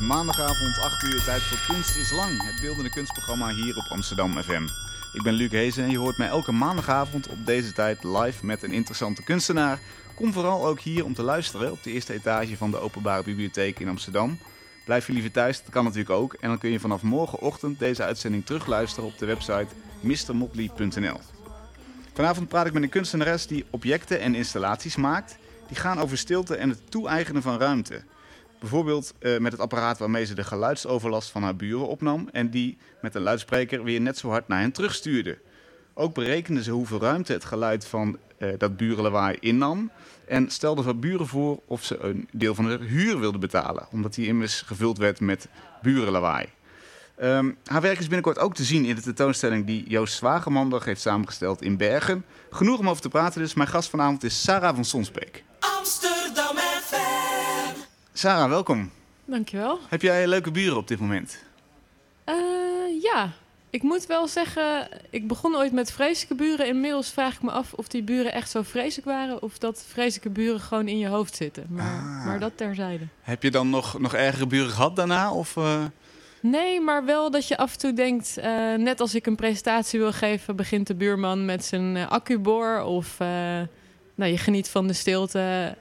maandagavond 8 uur, tijd voor Kunst is Lang, het beeldende kunstprogramma hier op Amsterdam FM. Ik ben Luc Hezen en je hoort mij elke maandagavond op deze tijd live met een interessante kunstenaar. Kom vooral ook hier om te luisteren op de eerste etage van de Openbare Bibliotheek in Amsterdam. Blijf je liever thuis, dat kan natuurlijk ook. En dan kun je vanaf morgenochtend deze uitzending terugluisteren op de website mrmotley.nl. Vanavond praat ik met een kunstenares die objecten en installaties maakt. Die gaan over stilte en het toe-eigenen van ruimte. Bijvoorbeeld eh, met het apparaat waarmee ze de geluidsoverlast van haar buren opnam en die met een luidspreker weer net zo hard naar hen terugstuurde. Ook berekende ze hoeveel ruimte het geluid van eh, dat burenlawaai innam en stelde van buren voor of ze een deel van de huur wilden betalen, omdat die immers gevuld werd met burenlawaai. Ehm, haar werk is binnenkort ook te zien in de tentoonstelling die Joost Zwagemandag heeft samengesteld in Bergen. Genoeg om over te praten dus. Mijn gast vanavond is Sarah van Sonsbeek. Amsterdam. Sarah, welkom. Dankjewel. Heb jij leuke buren op dit moment? Eh ja, ik moet wel zeggen, ik begon ooit met vreselijke buren. Inmiddels vraag ik me af of die buren echt zo vreselijk waren... of dat vreselijke buren gewoon in je hoofd zitten. Maar, Ah. maar dat terzijde. Heb je dan nog, nog ergere buren gehad daarna? Of, eh, Nee, maar wel dat je af en toe denkt... eh, net als ik een presentatie wil geven... begint de buurman met zijn accuboor... of nou, je geniet van de stilte...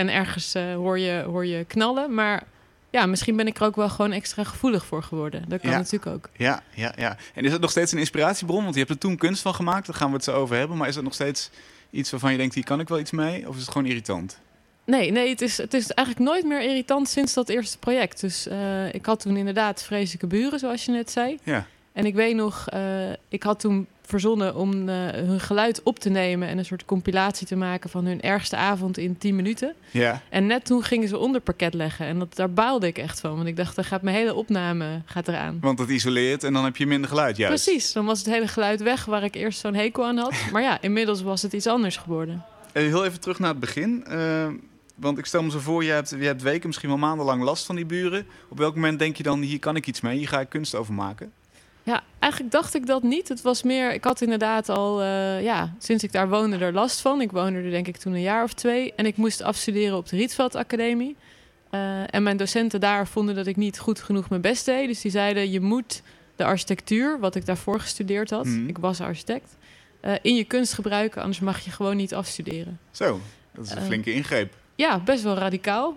en ergens eh, hoor, je, hoor je knallen. Maar ja, misschien ben ik er ook wel gewoon extra gevoelig voor geworden. Dat kan Ja. natuurlijk ook. Ja, ja, ja. En is het nog steeds een inspiratiebron? Want je hebt er toen kunst van gemaakt, daar gaan we het zo over hebben. Maar is het nog steeds iets waarvan je denkt, hier kan ik wel iets mee? Of is het gewoon irritant? Nee, nee het, is, het is eigenlijk nooit meer irritant sinds dat eerste project. Dus eh, ik had toen inderdaad vreselijke buren, zoals je net zei. Ja. En ik weet nog, eh, ik had toen verzonnen om eh, hun geluid op te nemen... en een soort compilatie te maken van hun ergste avond in 10 minuten. Ja. En net toen gingen ze onder parket leggen. En dat, daar baalde ik echt van. Want ik dacht, dan gaat mijn hele opname gaat eraan. Want het isoleert en dan heb je minder geluid juist. Precies, dan was het hele geluid weg waar ik eerst zo'n hekel aan had. Maar ja, inmiddels was het iets anders geworden. Eh, Heel even terug naar het begin. Eh, want ik stel me zo voor, je hebt, je hebt weken, misschien wel maandenlang last van die buren. Op welk moment denk je dan, hier kan ik iets mee, hier ga ik kunst over maken? Ja, eigenlijk dacht ik dat niet. Het was meer, ik had inderdaad al, eh, ja, sinds ik daar woonde, er last van. Ik woonde er denk ik toen een jaar of twee. En ik moest afstuderen op de Rietveld Academie. Eh, en mijn docenten daar vonden dat ik niet goed genoeg mijn best deed. Dus die zeiden, je moet de architectuur, wat ik daarvoor gestudeerd had, Mhm. ik was architect, eh, in je kunst gebruiken. Anders mag je gewoon niet afstuderen. Zo, dat is een flinke ingreep. Ja, best wel radicaal.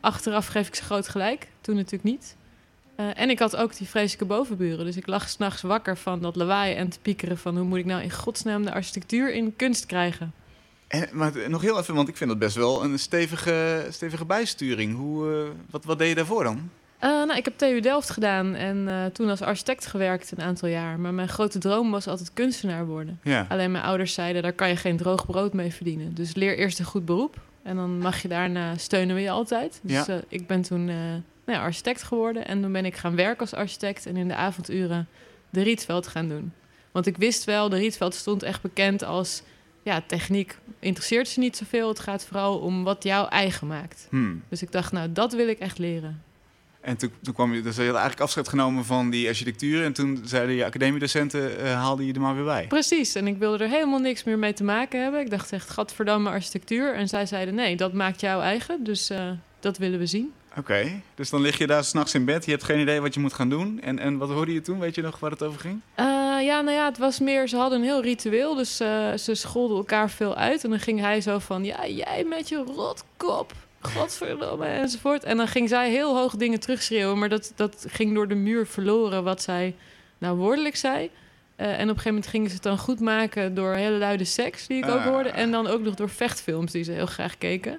Achteraf geef ik ze groot gelijk. Toen natuurlijk niet. Eh, en ik had ook die vreselijke bovenburen. Dus ik lag s'nachts wakker van dat lawaai en te piekeren van... hoe moet ik nou in godsnaam de architectuur in kunst krijgen? En, maar nog heel even, want ik vind dat best wel een stevige, stevige bijsturing. Hoe, eh, wat, wat deed je daarvoor dan? Eh, nou, ik heb TU Delft gedaan en toen als architect gewerkt een aantal jaar. Maar mijn grote droom was altijd kunstenaar worden. Ja. Alleen mijn ouders zeiden, daar kan je geen droog brood mee verdienen. Dus leer eerst een goed beroep. En dan mag je daarna steunen we je altijd. Dus Ja. ik ben toen nou ja, architect geworden. En toen ben ik gaan werken als architect. En in de avonduren de Rietveld gaan doen. Want ik wist wel, de Rietveld stond echt bekend als... Ja, techniek interesseert ze niet zoveel. Het gaat vooral om wat jou eigen maakt. Hmm. Dus ik dacht, nou, dat wil ik echt leren. En toen, toen kwam je, dus je had eigenlijk afscheid genomen van die architectuur. En toen zeiden je academiedocenten, eh haalden je er maar weer bij. Precies, en ik wilde er helemaal niks meer mee te maken hebben. Ik dacht echt, gadverdamme architectuur. En zij zeiden, nee, dat maakt jou eigen. Dus eh, dat willen we zien. Oké, dus dan lig je daar s'nachts in bed. Je hebt geen idee wat je moet gaan doen. En, en wat hoorde je toen? Weet je nog waar het over ging? Eh, ja, nou ja, het was meer, ze hadden een heel ritueel. Dus eh, ze scholden elkaar veel uit. En dan ging hij zo van, ja, jij met je rotkop. Godverdomme, enzovoort. En dan ging zij heel hoog dingen terugschreeuwen. Maar dat, dat ging door de muur verloren wat zij nou woordelijk zei. Eh, en op een gegeven moment gingen ze het dan goed maken door hele luide seks, die ik ook Ah. hoorde. En dan ook nog door vechtfilms die ze heel graag keken.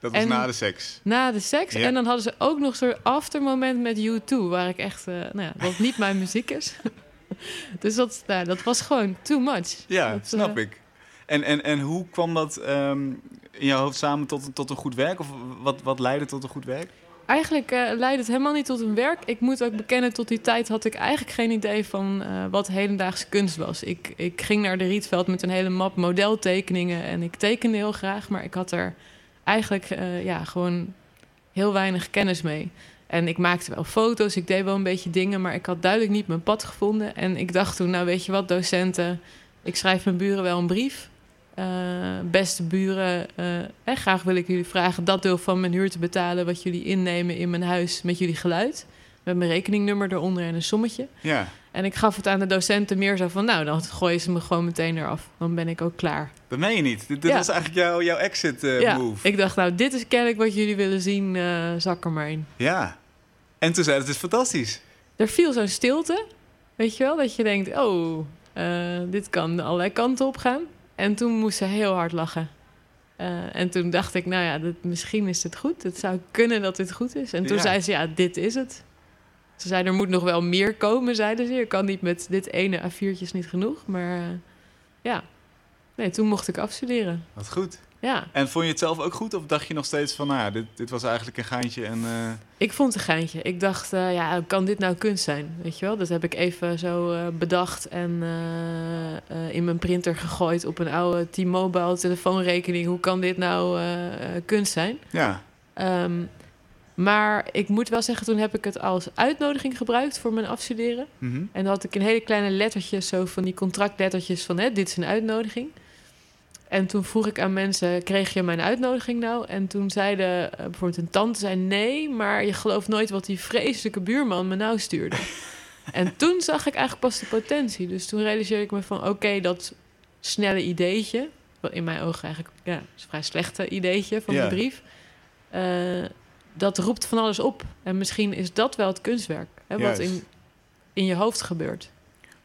Dat was En- na de seks. Na de seks. Ja. En dan hadden ze ook nog zo'n aftermoment met U2, waar ik echt, eh, nou ja, wat niet mijn muziek is. dus dat, nou, dat was gewoon too much. Ja, Dat, snap eh, ik. En, en, en hoe kwam dat ehm, in jouw hoofd samen tot, een- tot een goed werk? Of wat, wat leidde tot een goed werk? Eigenlijk eh, leidde het helemaal niet tot een werk. Ik moet ook bekennen, tot die tijd had ik eigenlijk geen idee van eh, wat hedendaagse kunst was. Ik, ik ging naar de Rietveld met een hele map modeltekeningen en ik tekende heel graag, maar ik had er eigenlijk eh, ja, gewoon heel weinig kennis mee. En ik maakte wel foto's, ik deed wel een beetje dingen, maar ik had duidelijk niet mijn pad gevonden. En ik dacht toen, nou weet je wat, docenten, ik schrijf mijn buren wel een brief. eh, beste buren, eh, graag wil ik jullie vragen dat deel van mijn huur te betalen wat jullie innemen in mijn huis met jullie geluid. Met mijn rekeningnummer eronder en een sommetje. Ja. En ik gaf het aan de docenten meer zo van, nou, dan gooien ze me gewoon meteen eraf. Dan ben ik ook klaar. Dat meen je niet. Dit, dit Ja. was eigenlijk jouw, jouw exit eh, ja, move. ik dacht, nou, dit is kennelijk wat jullie willen zien, eh, zak er maar in. Ja. En toen zei het, het is fantastisch. Er viel zo'n stilte, weet je wel, dat je denkt, oh, eh, dit kan allerlei kanten op gaan. En toen moest ze heel hard lachen. En toen dacht ik, nou ja, misschien is het goed. Het zou kunnen dat dit goed is. En toen Ja. zei ze, ja, dit is het. Ze zei, er moet nog wel meer komen, zeiden ze. Je kan niet met dit ene A4'tje is niet genoeg. Maar eh, ja, nee, toen mocht ik afstuderen. Wat goed. Ja, En vond je het zelf ook goed? Of dacht je nog steeds van, nou ja, dit, dit was eigenlijk een geintje en... eh, ik vond het een geintje. Ik dacht, eh, ja, kan dit nou kunst zijn? Weet je wel, dat heb ik even zo bedacht en in mijn printer gegooid op een oude T-Mobile telefoonrekening. Hoe kan dit nou kunst zijn? ja. Ehm, maar ik moet wel zeggen, toen heb ik het als uitnodiging gebruikt voor mijn afstuderen. Mhm. En dan had ik in hele kleine lettertjes, zo van die contractlettertjes van, hè, dit is een uitnodiging. En toen vroeg ik aan mensen, kreeg je mijn uitnodiging nou? En toen zeiden, eh, bijvoorbeeld een tante zei nee, maar je gelooft nooit wat die vreselijke buurman me nou stuurde. en toen zag ik eigenlijk pas de potentie. Dus toen realiseerde ik me van, oké, dat snelle ideetje, wat in mijn ogen eigenlijk, ja, is een vrij slechte ideetje van Ja. die brief. eh, dat roept van alles op. En misschien is dat wel het kunstwerk. Hè, wat in, in je hoofd gebeurt.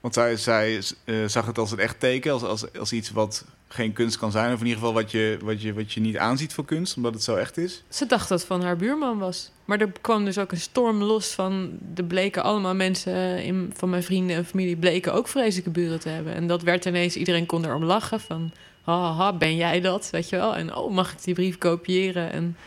Want zij, zij eh, zag het als een echt teken, als, als, als iets wat geen kunst kan zijn. Of in ieder geval wat je, wat, je, wat je niet aanziet voor kunst, omdat het zo echt is. Ze dacht dat het van haar buurman was. Maar er kwam dus ook een storm los van... er bleken allemaal mensen in, van mijn vrienden en familie... bleken ook vreselijke buren te hebben. En dat werd ineens... iedereen kon erom lachen van... haha, ben jij dat? Weet je wel? En oh, mag ik die brief kopiëren en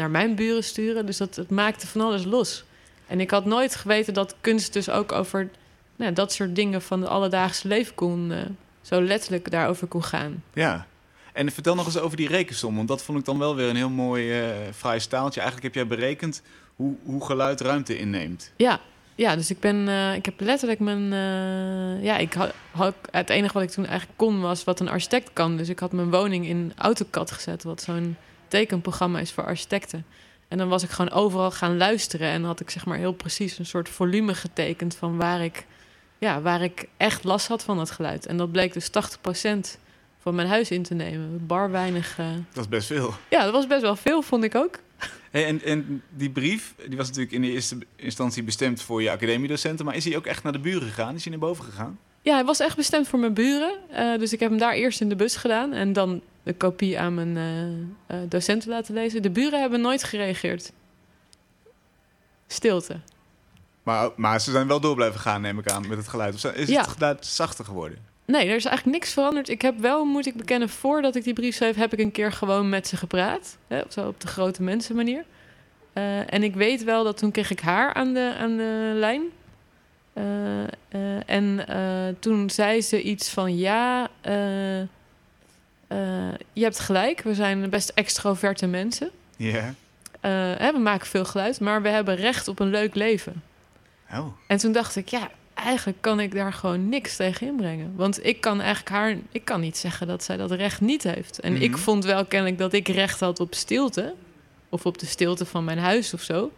naar mijn buren sturen? Dus dat, het maakte van alles los. En ik had nooit geweten dat kunst dus ook over... Nou, dat soort dingen van het alledaagse leven kon... eh, zo letterlijk daarover kon gaan. Ja. En vertel nog eens over die rekensom, want dat vond ik dan wel weer een heel mooi, fraai staaltje. Eigenlijk heb jij berekend hoe, hoe geluid ruimte inneemt. Ja, ja dus ik ben, eh, ik heb letterlijk mijn, ja, ik had, had, het enige wat ik toen eigenlijk kon was wat een architect kan. Dus ik had mijn woning in AutoCAD gezet, wat zo'n tekenprogramma is voor architecten. En dan was ik gewoon overal gaan luisteren en had ik zeg maar heel precies een soort volume getekend van waar ik, ja, waar ik echt last had van dat geluid. En dat bleek dus 80% van mijn huis in te nemen. Bar weinig. eh. Dat is best veel. Ja, dat was best wel veel, vond ik ook. Hey, en, en die brief, die was natuurlijk in de eerste instantie bestemd voor je academiedocenten. Maar is hij ook echt naar de buren gegaan? Is hij naar boven gegaan? Ja, hij was echt bestemd voor mijn buren. Eh, dus ik heb hem daar eerst in de bus gedaan en dan de kopie aan mijn eh, docenten laten lezen. De buren hebben nooit gereageerd. Stilte. Maar, maar ze zijn wel door blijven gaan, neem ik aan, met het geluid. Of is Ja. het geluid zachter geworden? Nee, er is eigenlijk niks veranderd. Ik heb wel, moet ik bekennen, voordat ik die brief schreef, heb ik een keer gewoon met ze gepraat. Hè, zo op de grote mensen manier. Eh, en ik weet wel dat toen kreeg ik haar aan de, aan de lijn. En toen zei ze iets van ja, je hebt gelijk, we zijn best extroverte mensen. Ja. Eh, we maken veel geluid, maar we hebben recht op een leuk leven. Oh. En toen dacht ik, ja, eigenlijk kan ik daar gewoon niks tegen inbrengen. Want ik kan eigenlijk haar, ik kan niet zeggen dat zij dat recht niet heeft. En Mhm. ik vond wel kennelijk dat ik recht had op stilte. Of op de stilte van mijn huis of zo.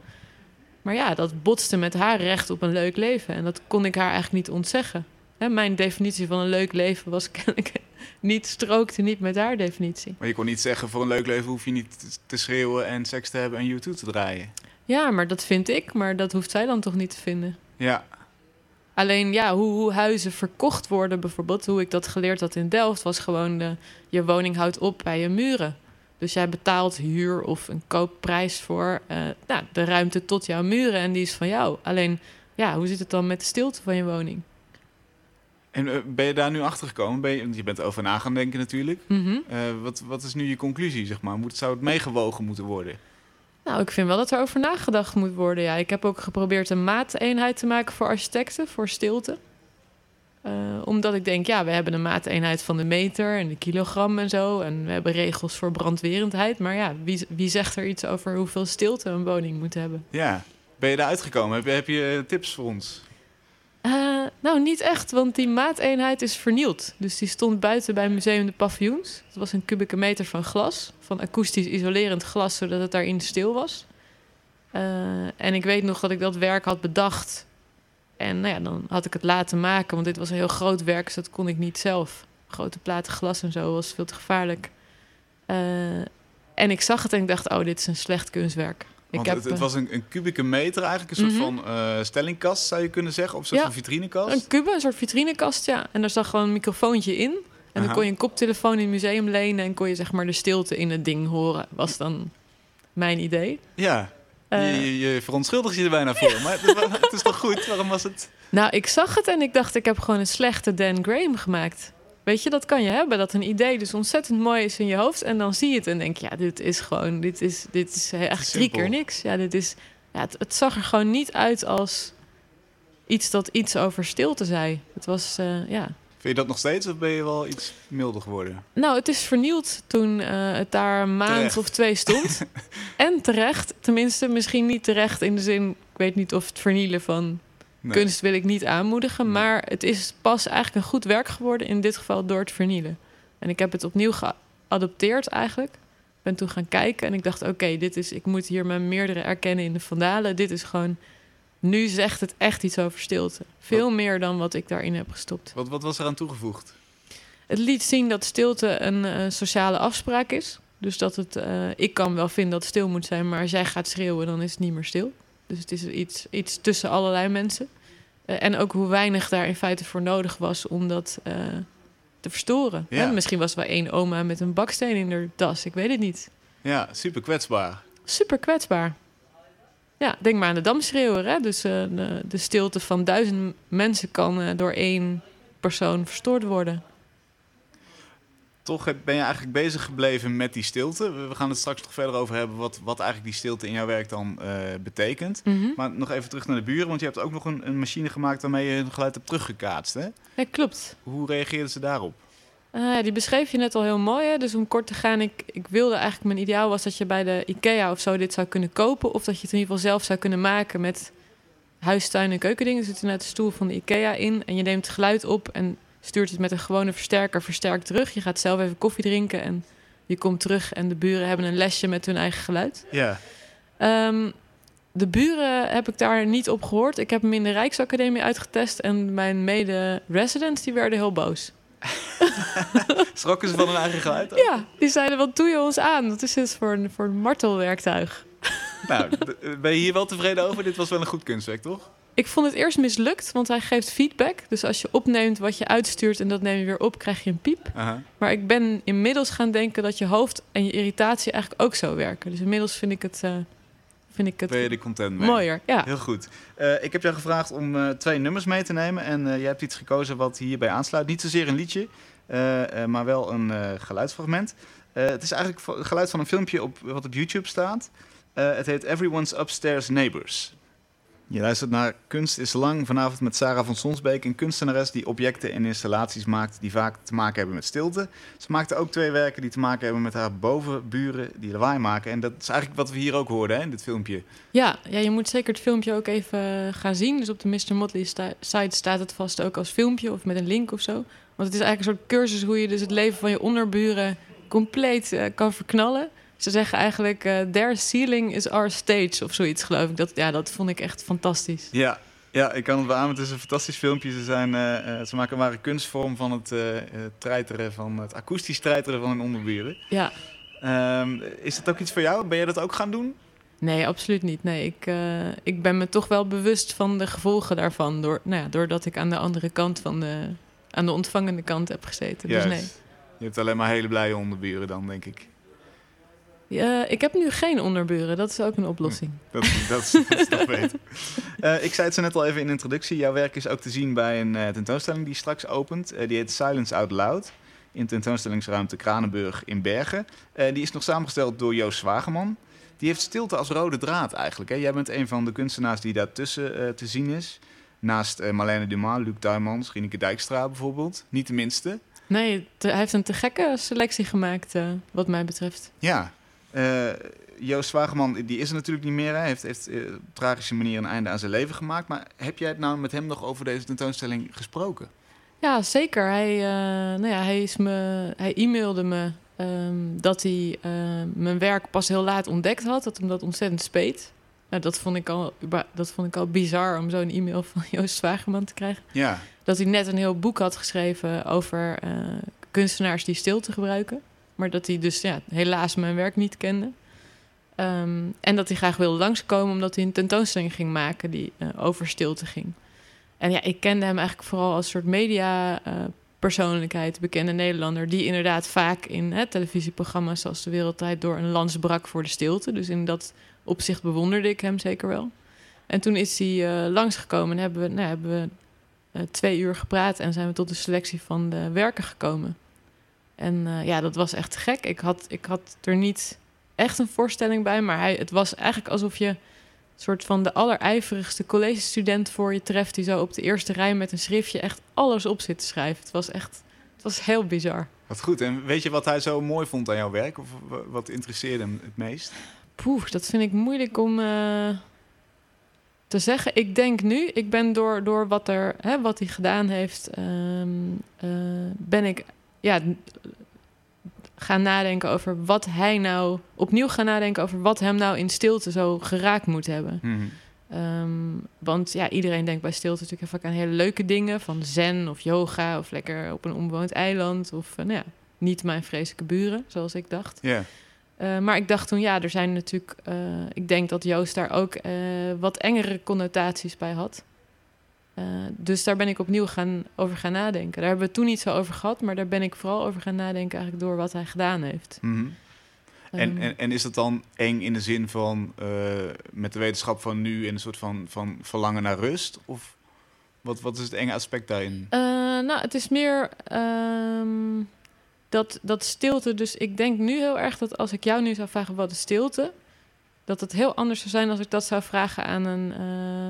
Maar ja, dat botste met haar recht op een leuk leven. En dat kon ik haar eigenlijk niet ontzeggen. Hè, mijn definitie van een leuk leven was kennelijk niet, strookte niet met haar definitie. Maar je kon niet zeggen, voor een leuk leven hoef je niet te- te schreeuwen en seks te hebben en YouTube te draaien. Ja, maar dat vind ik, maar dat hoeft zij dan toch niet te vinden. Ja. Alleen ja, hoe, hoe huizen verkocht worden bijvoorbeeld, hoe ik dat geleerd had in Delft, was gewoon de, je woning houdt op bij je muren. Dus jij betaalt huur of een koopprijs voor eh, nou, de ruimte tot jouw muren en die is van jou. Alleen ja, hoe zit het dan met de stilte van je woning? En eh, ben je daar nu achter gekomen? Ben je, want je bent er over na gaan denken natuurlijk. Mhm. Eh, wat, wat is nu je conclusie, zeg maar? Moet, zou het meegewogen moeten worden? Nou, ik vind wel dat er over nagedacht moet worden. Ja, ik heb ook geprobeerd een maateenheid te maken voor architecten, voor stilte. Eh, omdat ik denk, ja, we hebben een maateenheid van de meter en de kilogram en zo. En we hebben regels voor brandwerendheid. Maar ja, wie, wie zegt er iets over hoeveel stilte een woning moet hebben? Ja. Ben je daar uitgekomen? Heb je, heb je tips voor ons? Eh, nou, niet echt, want die maateenheid is vernield. Dus die stond buiten bij Museum de Paviljoens. Het was een kubieke meter van glas, van akoestisch isolerend glas, zodat het daarin stil was. Eh, en ik weet nog dat ik dat werk had bedacht. En nou ja, dan had ik het laten maken, want dit was een heel groot werk, dus dat kon ik niet zelf. Grote platen glas en zo was veel te gevaarlijk. Eh, en ik zag het en ik dacht, oh, dit is een slecht kunstwerk. Ik Want heb, het, het eh, was een, een kubieke meter eigenlijk, een soort Mhm. van eh, stellingkast zou je kunnen zeggen. Of een soort Ja. van vitrinekast. Een kube, een soort vitrinekast, ja. En daar zag gewoon een microfoontje in. En dan kon je een koptelefoon in het museum lenen... en kon je zeg maar de stilte in het ding horen. Was dan mijn idee. Ja, Eh, je, je, je verontschuldigt je er bijna voor. Maar het, het is toch goed? Waarom was het... Nou, ik zag het en ik dacht, ik heb gewoon een slechte Dan Graham gemaakt. Weet je, dat kan je hebben. Dat een idee dus ontzettend mooi is in je hoofd. En dan zie je het en denk je, ja, dit is gewoon... Dit is, dit is echt drie keer niks. Ja, dit is... Ja, het, het zag er gewoon niet uit als iets dat iets over stilte zei. Het was, eh, ja... Vind je dat nog steeds of ben je wel iets milder geworden? Nou, het is vernield toen eh, het daar een maand Terecht. of twee stond. en terecht, tenminste, misschien niet terecht in de zin... Ik weet niet of het vernielen van Nee. kunst wil ik niet aanmoedigen. Nee. Maar het is pas eigenlijk een goed werk geworden, in dit geval door het vernielen. En ik heb het opnieuw geadopteerd eigenlijk. Ik ben toen gaan kijken en ik dacht, oké, dit is, ik moet hier mijn meerdere erkennen in de vandalen. Dit is gewoon, nu zegt het echt iets over stilte. Veel meer dan wat ik daarin heb gestopt. Wat, wat was er aan toegevoegd? Het liet zien dat stilte een eh, sociale afspraak is. Dus dat het, eh, ik kan wel vinden dat het stil moet zijn, maar als jij gaat schreeuwen, dan is het niet meer stil. Dus het is iets, iets tussen allerlei mensen. Eh, en ook hoe weinig daar in feite voor nodig was om dat eh, te verstoren. Ja. Hè, Misschien was er wel één oma met een baksteen in haar das, ik weet het niet. Ja, super kwetsbaar. Super kwetsbaar. Ja, denk maar aan de damschreeuwer. Hè? Dus eh, de, de stilte van duizend mensen kan door één persoon verstoord worden. Toch ben je eigenlijk bezig gebleven met die stilte. We gaan het straks nog verder over hebben wat, wat eigenlijk die stilte in jouw werk dan eh, betekent. Mhm. Maar nog even terug naar de buren, want je hebt ook nog een, een machine gemaakt waarmee je hun geluid hebt teruggekaatst. Hè? Ja, klopt. Hoe reageerden ze daarop? Ah, die beschreef je net al heel mooi. Hè? Dus om kort te gaan, ik, ik wilde eigenlijk... Mijn ideaal was dat je bij de IKEA of zo dit zou kunnen kopen. Of dat je het in ieder geval zelf zou kunnen maken met huistuin- en keukendingen. Er zit net de stoel van de IKEA in. En je neemt het geluid op en stuurt het met een gewone versterker versterkt terug. Je gaat zelf even koffie drinken en je komt terug. En de buren hebben een lesje met hun eigen geluid. Ja, Ehm, de buren heb ik daar niet op gehoord. Ik heb hem in de Rijksacademie uitgetest. En mijn mede-residents die werden heel boos. schrokken ze van hun eigen geluid? Ja, die zeiden, wat doe je ons aan? Dat is dus voor een, voor een martelwerktuig. Nou, ben je hier wel tevreden over? Dit was wel een goed kunstwerk, toch? Ik vond het eerst mislukt, want hij geeft feedback. Dus als je opneemt wat je uitstuurt en dat neem je weer op, krijg je een piep. Maar ik ben inmiddels gaan denken dat je hoofd en je irritatie eigenlijk ook zo werken. Dus inmiddels vind ik het, eh, vind ik het Ben je er content mee? mooier. Ja. Heel goed. Eh, ik heb jou gevraagd om eh, twee nummers mee te nemen. En jij hebt iets gekozen wat hierbij aansluit. Niet zozeer een liedje, maar wel een geluidsfragment. Het is eigenlijk geluid van een filmpje op, wat op YouTube staat. Het heet Everyone's Upstairs Neighbors. Je luistert naar Kunst is Lang. Vanavond met Sarah van Sonsbeek, een kunstenares die objecten en installaties maakt die vaak te maken hebben met stilte. Ze maakte ook twee werken die te maken hebben met haar bovenburen die lawaai maken. En dat is eigenlijk wat we hier ook hoorden hè, in dit filmpje. Ja, ja, je moet zeker het filmpje ook even gaan zien. Dus op de Mr. Motley site staat het vast ook als filmpje of met een link of zo. Want het is eigenlijk een soort cursus hoe je dus het leven van je onderburen compleet eh, kan verknallen. Ze zeggen eigenlijk, eh their ceiling is our stage of zoiets, geloof ik. Dat, ja, dat vond ik echt fantastisch. Ja, ja, ik kan het beamen. Het is een fantastisch filmpje. Ze, zijn, eh, eh, ze maken een ware kunstvorm van het, treiteren van het akoestisch treiteren van hun onderburen. Ja, Ehm, is dat ook iets voor jou? Ben jij dat ook gaan doen? nee, absoluut niet. Nee, ik, ik ben me toch wel bewust van de gevolgen daarvan. Door, nou ja, doordat ik aan de andere kant van de, aan de ontvangende kant heb gezeten. Dus nee. Je hebt alleen maar hele blije onderburen dan, denk ik. Ja, ik heb nu geen onderburen, dat is ook een oplossing. Dat, dat, is, dat is toch beter. Eh, ik zei het zo net al even in de introductie. Jouw werk is ook te zien bij een eh, tentoonstelling die straks opent. Eh, die heet Silence Out Loud. In tentoonstellingsruimte Kranenburg in Bergen. Eh, die is nog samengesteld door Joost Zwageman. Die heeft stilte als rode draad eigenlijk. Hè? Jij bent een van de kunstenaars die daartussen eh te zien is. Naast eh, Marlene Dumas, Luc Tuymans, Rineke Dijkstra bijvoorbeeld. Niet de minste. Nee, te- hij heeft een te gekke selectie gemaakt, eh, wat mij betreft. Ja, eh, Joost Zwageman, die is er natuurlijk niet meer. Hij heeft, heeft eh, op tragische manier een einde aan zijn leven gemaakt. Maar heb jij het nou met hem nog over deze tentoonstelling gesproken? Ja, zeker. Hij, eh, nou ja, hij, is me, hij e-mailde me ehm, dat hij mijn werk pas heel laat ontdekt had. Dat hem dat ontzettend speet. Nou, dat, vond ik al, dat vond ik al bizar om zo'n e-mail van Joost Zwageman te krijgen. Ja, Dat hij net een heel boek had geschreven over kunstenaars die stilte gebruiken. Maar dat hij dus ja, helaas mijn werk niet kende. Ehm, en dat hij graag wilde langskomen omdat hij een tentoonstelling ging maken die eh, over stilte ging. En ja, ik kende hem eigenlijk vooral als soort media eh, bekende Nederlander, die inderdaad vaak in hè, televisieprogramma's zoals De Wereldtijd door een lans brak voor de stilte. Dus in dat opzicht bewonderde ik hem zeker wel. En toen is hij eh, langsgekomen en hebben we, nou, hebben we twee uur gepraat en zijn we tot de selectie van de werken gekomen. En eh, ja, dat was echt gek. Ik had, ik had er niet echt een voorstelling bij, maar hij, het was eigenlijk alsof je een soort van de allerijverigste collegestudent voor je treft, die zo op de eerste rij met een schriftje echt alles op zit te schrijven. Het was echt, het was heel bizar. wat goed. En weet je wat hij zo mooi vond aan jouw werk? Of wa- wat interesseerde hem het meest? Poeh, dat vind ik moeilijk om eh, te zeggen. Ik denk nu, ik ben door, door wat, er, hè, wat hij gedaan heeft, ehm, eh, ben ik ja, gaan nadenken over wat hij nou, opnieuw gaan nadenken over wat hem nou in stilte zo geraakt moet hebben. Mhm. Ehm, want ja, iedereen denkt bij stilte natuurlijk vaak aan hele leuke dingen, van zen of yoga of lekker op een onbewoond eiland of eh, nou ja, niet mijn vreselijke buren, zoals ik dacht. Ja, Uh, maar ik dacht toen, ja, er zijn natuurlijk... Uh, ik denk dat Joost daar ook uh, wat engere connotaties bij had. Uh, dus daar ben ik opnieuw gaan, over gaan nadenken. Daar hebben we toen niet zo over gehad... maar daar ben ik vooral over gaan nadenken eigenlijk door wat hij gedaan heeft. Mhm. En, en, en is dat dan eng in de zin van uh, met de wetenschap van nu en een soort van, van verlangen naar rust? Of wat, wat is het enge aspect daarin? Uh, nou, het is meer um, dat, dat stilte. Dus ik denk nu heel erg dat als ik jou nu zou vragen wat is stilte, dat het heel anders zou zijn als ik dat zou vragen aan een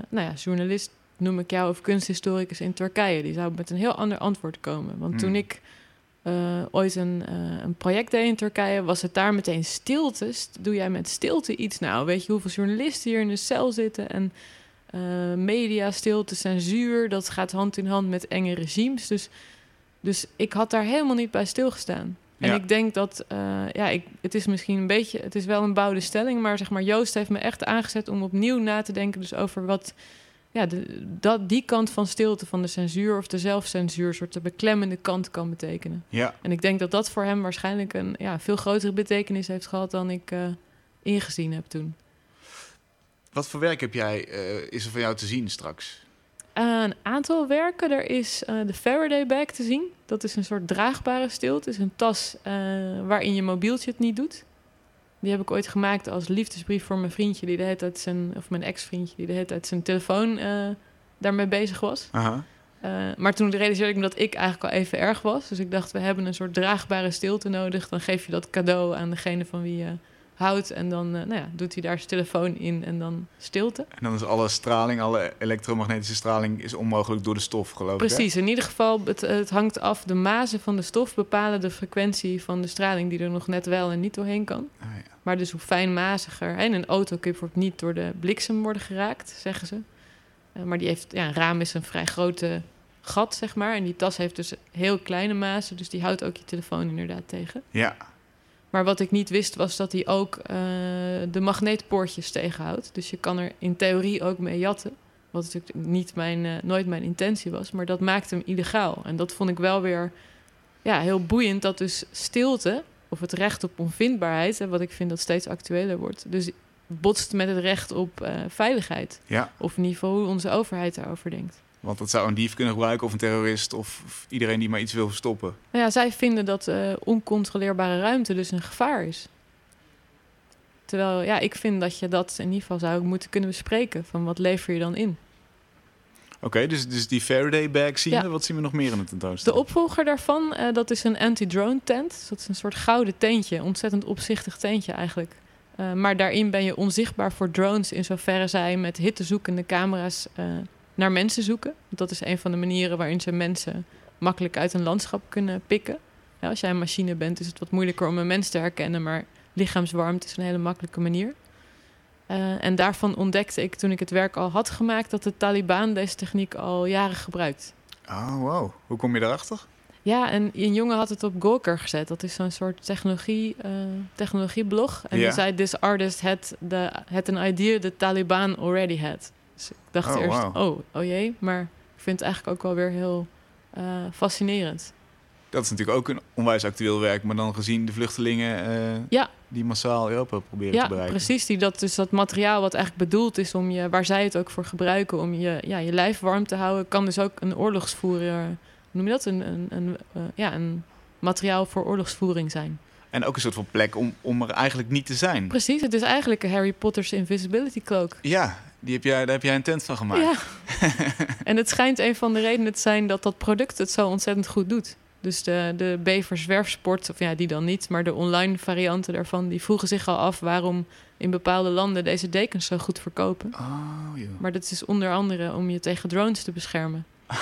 nou ja, journalist, noem ik jou, of kunsthistoricus in Turkije. Die zou met een heel ander antwoord komen. Want hmm. toen ik uh, ooit een, uh, een project deed in Turkije, was het daar meteen stilte. Doe jij met stilte iets nou? Weet je hoeveel journalisten hier in de cel zitten en uh, media, stilte, censuur, dat gaat hand in hand met enge regimes. Dus, dus ik had daar helemaal niet bij stilgestaan. En ja. ik denk dat, uh, ja, ik, het is misschien een beetje, het is wel een bouwde stelling, maar zeg maar, Joost heeft me echt aangezet om opnieuw na te denken dus over wat, ja, de, dat, die kant van stilte, van de censuur of de zelfcensuur, soort de beklemmende kant kan betekenen. Ja. En ik denk dat dat voor hem waarschijnlijk een ja, veel grotere betekenis heeft gehad dan ik uh, ingezien heb toen. Wat voor werk heb jij, uh, is er van jou te zien straks? Uh, een aantal werken. Er is de Faraday bag te zien. Dat is een soort draagbare stilte. Het is een tas waarin je mobieltje het niet doet. Die heb ik ooit gemaakt als liefdesbrief voor mijn vriendje, die de hele tijd zijn, of mijn ex-vriendje, die de hele tijd zijn telefoon daarmee bezig was. Aha. maar toen realiseerde ik me dat ik eigenlijk al even erg was. Dus ik dacht, we hebben een soort draagbare stilte nodig. Dan geef je dat cadeau aan degene van wie je houdt. En dan uh, nou ja, doet hij daar zijn telefoon in en dan stilte. En dan is alle straling, alle elektromagnetische straling... is onmogelijk door de stof, geloof Precies, ik, Precies, in ieder geval, het, het, hangt af. De mazen van de stof bepalen de frequentie van de straling... die er nog net wel en niet doorheen kan. Ah, ja. Maar dus hoe fijnmaziger... En een auto kun je bijvoorbeeld niet door de bliksem worden geraakt, zeggen ze. Uh, maar die heeft, ja, een raam is een vrij grote gat, zeg maar. En die tas heeft dus heel kleine mazen... dus die houdt ook je telefoon inderdaad tegen. Ja, maar wat ik niet wist was dat hij ook uh, de magneetpoortjes tegenhoudt. Dus je kan er in theorie ook mee jatten. Wat natuurlijk niet mijn, uh, nooit mijn intentie was. Maar dat maakt hem illegaal. En dat vond ik wel weer ja, heel boeiend. Dat dus stilte, of het recht op onvindbaarheid... Hè, wat ik vind dat steeds actueler wordt... dus botst met het recht op uh, veiligheid. Ja. Of in ieder geval hoe onze overheid daarover denkt. Want dat zou een dief kunnen gebruiken of een terrorist of, of iedereen die maar iets wil verstoppen. Nou ja, zij vinden dat uh, oncontroleerbare ruimte dus een gevaar is. Terwijl, ja, ik vind dat je dat in ieder geval zou moeten kunnen bespreken. Van wat lever je dan in? Oké, okay, dus, dus die Faraday bag zien ja. we. Wat zien we nog meer in het tentoonstelling? De opvolger daarvan, uh, dat is een anti-drone tent. Dus dat is een soort gouden tentje. Ontzettend opzichtig tentje eigenlijk. Uh, maar daarin ben je onzichtbaar voor drones... in zoverre zij met hittezoekende camera's naar mensen zoeken. Dat is een van de manieren waarin ze mensen makkelijk uit een landschap kunnen pikken. Ja, als jij een machine bent, is het wat moeilijker om een mens te herkennen. Maar lichaamswarmte is een hele makkelijke manier. Eh, en daarvan ontdekte ik toen ik het werk al had gemaakt dat de Taliban deze techniek al jaren gebruikt. Oh, wow. Hoe kom je daarachter? Ja, en een jongen had het op Gawker gezet. Dat is zo'n soort technologie, eh, technologieblog. En die zei, this artist had, the, had an idea the Taliban already had. Dus ik dacht Oh, eerst, oh, oh jee. Maar ik vind het eigenlijk ook wel weer heel eh, fascinerend. Dat is natuurlijk ook een onwijs actueel werk, maar dan gezien de vluchtelingen eh, Ja. die massaal Europa proberen Ja, te bereiken. precies. Die, dat, dus dat materiaal wat eigenlijk bedoeld is om je, waar zij het ook voor gebruiken, om je, ja, je lijf warm te houden, kan dus ook een oorlogsvoerder, noem je dat? Een, een, een, eh, ja, een materiaal voor oorlogsvoering zijn. En ook een soort van plek om, om er eigenlijk niet te zijn. Precies, het is eigenlijk Harry Potter's Invisibility Cloak. Ja, die heb jij, daar heb jij een tent van gemaakt. Ja. en het schijnt een van de redenen te zijn dat dat product het zo ontzettend goed doet. Dus de, de beverzwerfsport, of ja, die dan niet, maar de online varianten daarvan, die vroegen zich al af waarom in bepaalde landen deze dekens zo goed verkopen. Oh, joh. Maar dat is onder andere om je tegen drones te beschermen.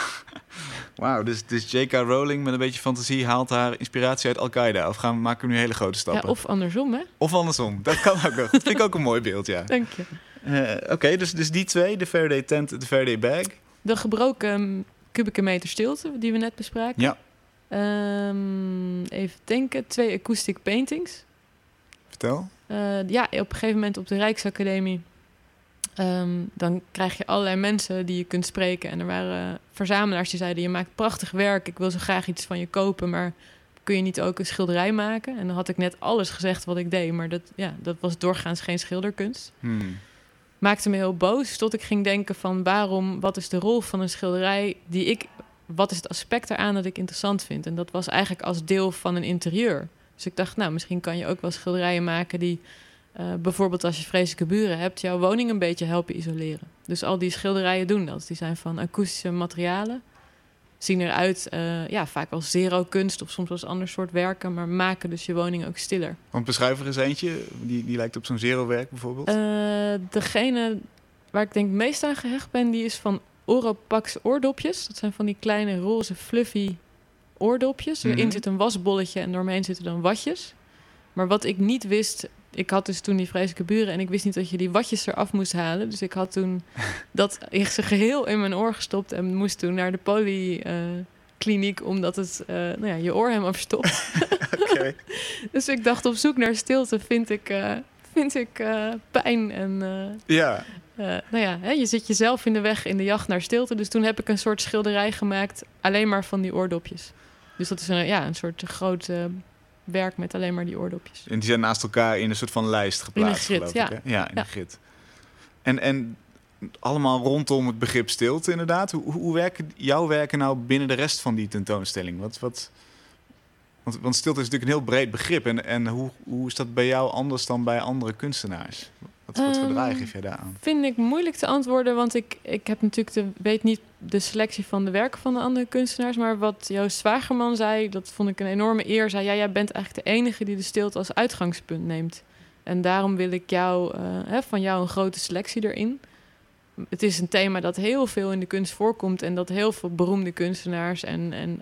Wauw, dus, dus J.K. Rowling met een beetje fantasie haalt haar inspiratie uit Al-Qaeda. Of gaan we maken we nu hele grote Ja, stappen? of andersom, hè? Of andersom. Dat kan ook nog. Dat vind ik ook een mooi beeld, ja. Dank je. Eh, Oké, dus, dus die twee, de Faraday tent, de Faraday bag. De gebroken kubieke meter stilte die we net bespraken. Ja. Ehm, even denken, twee acoustic paintings. Vertel. Eh, ja, op een gegeven moment op de Rijksacademie. ehm, dan krijg je allerlei mensen die je kunt spreken. En er waren verzamelaars die zeiden: Je maakt prachtig werk, ik wil zo graag iets van je kopen, maar kun je niet ook een schilderij maken? En dan had ik net alles gezegd wat ik deed, maar dat, ja, dat was doorgaans geen schilderkunst. Hmm. Maakte me heel boos, tot ik ging denken: van waarom, wat is de rol van een schilderij die ik, wat is het aspect eraan dat ik interessant vind? En dat was eigenlijk als deel van een interieur. Dus ik dacht, nou, misschien kan je ook wel schilderijen maken die eh, bijvoorbeeld als je vreselijke buren hebt, jouw woning een beetje helpen isoleren. Dus al die schilderijen doen dat. Die zijn van akoestische materialen. Zien eruit, eh, ja, vaak als zero kunst of soms als ander soort werken, maar maken dus je woning ook stiller. Want beschrijf er eens eentje, die, die lijkt op zo'n zero-werk bijvoorbeeld. Eh, degene waar ik denk meest aan gehecht ben, die is van Oropax oordopjes. Dat zijn van die kleine roze fluffy oordopjes. Erin Mhm. zit een wasbolletje en doorheen zitten dan watjes. Maar wat ik niet wist, ik had dus toen die vreselijke buren en ik wist niet dat je die watjes eraf moest halen. Dus ik had toen dat in zijn geheel in mijn oor gestopt en moest toen naar de polykliniek omdat het eh, nou ja, je oor verstopt. Oké. dus ik dacht op zoek naar stilte vind ik, eh, vind ik eh, pijn en Ja, nou ja, hè, je zit jezelf in de weg in de jacht naar stilte. Dus toen heb ik een soort schilderij gemaakt, alleen maar van die oordopjes. Dus dat is een, ja, een soort groot eh, werk met alleen maar die oordopjes. en die zijn naast elkaar in een soort van lijst geplaatst, grid, geloof ja. ik. Hè? Ja, in Ja. een grid. En, en allemaal rondom het begrip stilte inderdaad. Hoe, hoe werken jouw werken nou binnen de rest van die tentoonstelling? Wat, wat, want, want stilte is natuurlijk een heel breed begrip. En, en hoe, hoe is dat bij jou anders dan bij andere kunstenaars? Wat, wat voor Ehm, draai geef jij daar aan? Vind ik moeilijk te antwoorden, want ik, ik heb natuurlijk de, weet niet de selectie van de werken van de andere kunstenaars. Maar wat Joost Zwagerman zei, dat vond ik een enorme eer. Zei, ja, jij bent eigenlijk de enige die de stilte als uitgangspunt neemt. En daarom wil ik jou, eh, hè, van jou een grote selectie erin. Het is een thema dat heel veel in de kunst voorkomt. En dat heel veel beroemde kunstenaars en, en,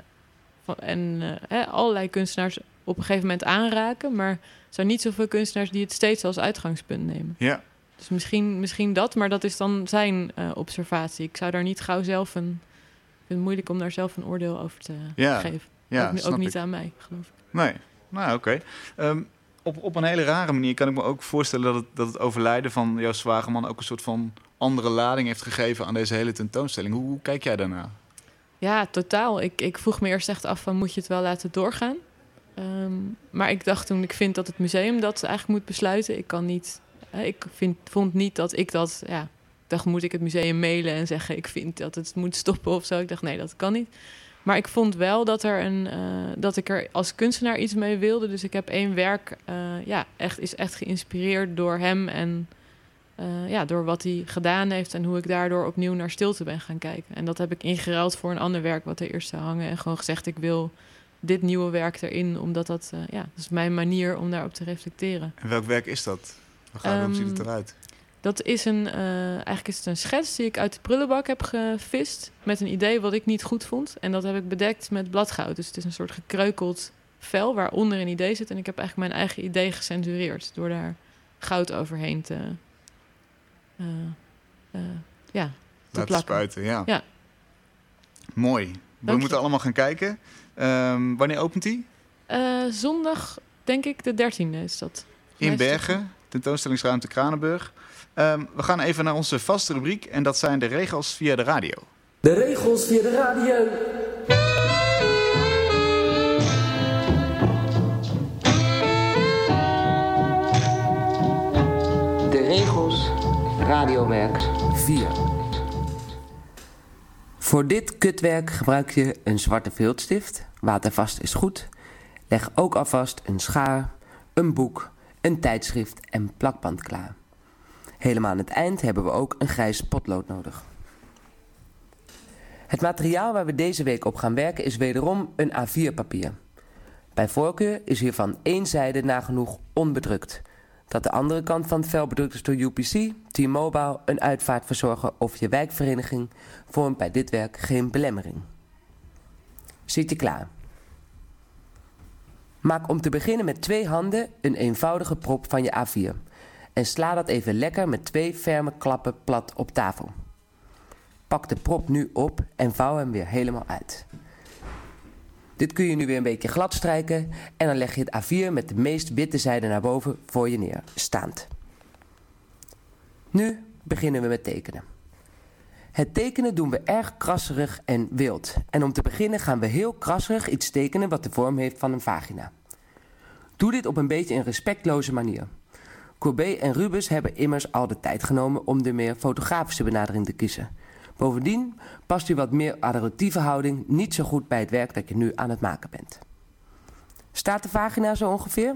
en eh, hè, allerlei kunstenaars op een gegeven moment aanraken. Maar er zijn niet zoveel kunstenaars die het steeds als uitgangspunt nemen. Ja, Dus misschien, misschien dat, maar dat is dan zijn eh, observatie. Ik zou daar niet gauw zelf een. Ik vind het moeilijk om daar zelf een oordeel over te Ja, geven. ja ook, ook niet ik. aan mij, geloof ik. Nee, nou oké. Ehm, op, op een hele rare manier kan ik me ook voorstellen dat het, dat het overlijden van Joost Zwageman ook een soort van andere lading heeft gegeven aan deze hele tentoonstelling. Hoe, hoe kijk jij daarnaar? Ja, totaal. Ik, ik vroeg me eerst echt af van moet je het wel laten doorgaan? Ehm, maar ik dacht toen, ik vind dat het museum dat eigenlijk moet besluiten. Ik kan niet. Ik vind, vond niet dat ik dat. Ja, dacht, moet ik het museum mailen en zeggen ik vind dat het moet stoppen of zo? Ik dacht, nee, dat kan niet. Maar ik vond wel dat, er een, eh, dat ik er als kunstenaar iets mee wilde. Dus ik heb één werk, eh, ja, echt, is echt geïnspireerd door hem en eh, ja, door wat hij gedaan heeft en hoe ik daardoor opnieuw naar stilte ben gaan kijken. En dat heb ik ingeruild voor een ander werk wat er eerst zou hangen. En gewoon gezegd, ik wil dit nieuwe werk erin, omdat dat, ja, dat is mijn manier om daarop te reflecteren. En welk werk is dat? Hoe ziet het Ehm, eruit? Dat is een, eh, eigenlijk is het een schets die ik uit de prullenbak heb gevist met een idee wat ik niet goed vond. En dat heb ik bedekt met bladgoud. Dus het is een soort gekreukeld vel waaronder een idee zit. En ik heb eigenlijk mijn eigen idee gecensureerd door daar goud overheen te, eh, eh, ja, te Laten plakken. spuiten, ja. Ja. Mooi. We je. moeten allemaal gaan kijken. Ehm, wanneer opent die? Zondag, denk ik, de 13e is dat. In. Bergen, tentoonstellingsruimte Kranenburg. Ehm, we gaan even naar onze vaste rubriek en dat zijn de regels via de radio. De regels via de radio. De regels radiowerk 4. Voor dit kutwerk gebruik je een zwarte viltstift. Watervast is goed. Leg ook alvast een schaar, een boek, een tijdschrift en plakband klaar. Helemaal aan het eind hebben we ook een grijs potlood nodig. Het materiaal waar we deze week op gaan werken is wederom een A4 papier. Bij voorkeur is hiervan één zijde nagenoeg onbedrukt. Dat de andere kant van het vel bedrukt is door UPC, T-Mobile, een uitvaartverzorger of je wijkvereniging vormt bij dit werk geen belemmering. Zit je klaar? Maak om te beginnen met twee handen een eenvoudige prop van je A4 en sla dat even lekker met twee ferme klappen plat op tafel. Pak de prop nu op en vouw hem weer helemaal uit. Dit kun je nu weer een beetje glad strijken en dan leg je het A4 met de meest witte zijde naar boven voor je neer, staand. Nu beginnen we met tekenen. Het tekenen doen we erg krasserig en wild. En om te beginnen gaan we heel krasserig iets tekenen wat de vorm heeft van een vagina. Doe dit op een beetje een respectloze manier. Courbet en Rubens hebben immers al de tijd genomen om de meer fotografische benadering te kiezen. Bovendien past uw wat meer adoratieve houding niet zo goed bij het werk dat je nu aan het maken bent. Staat de vagina zo ongeveer?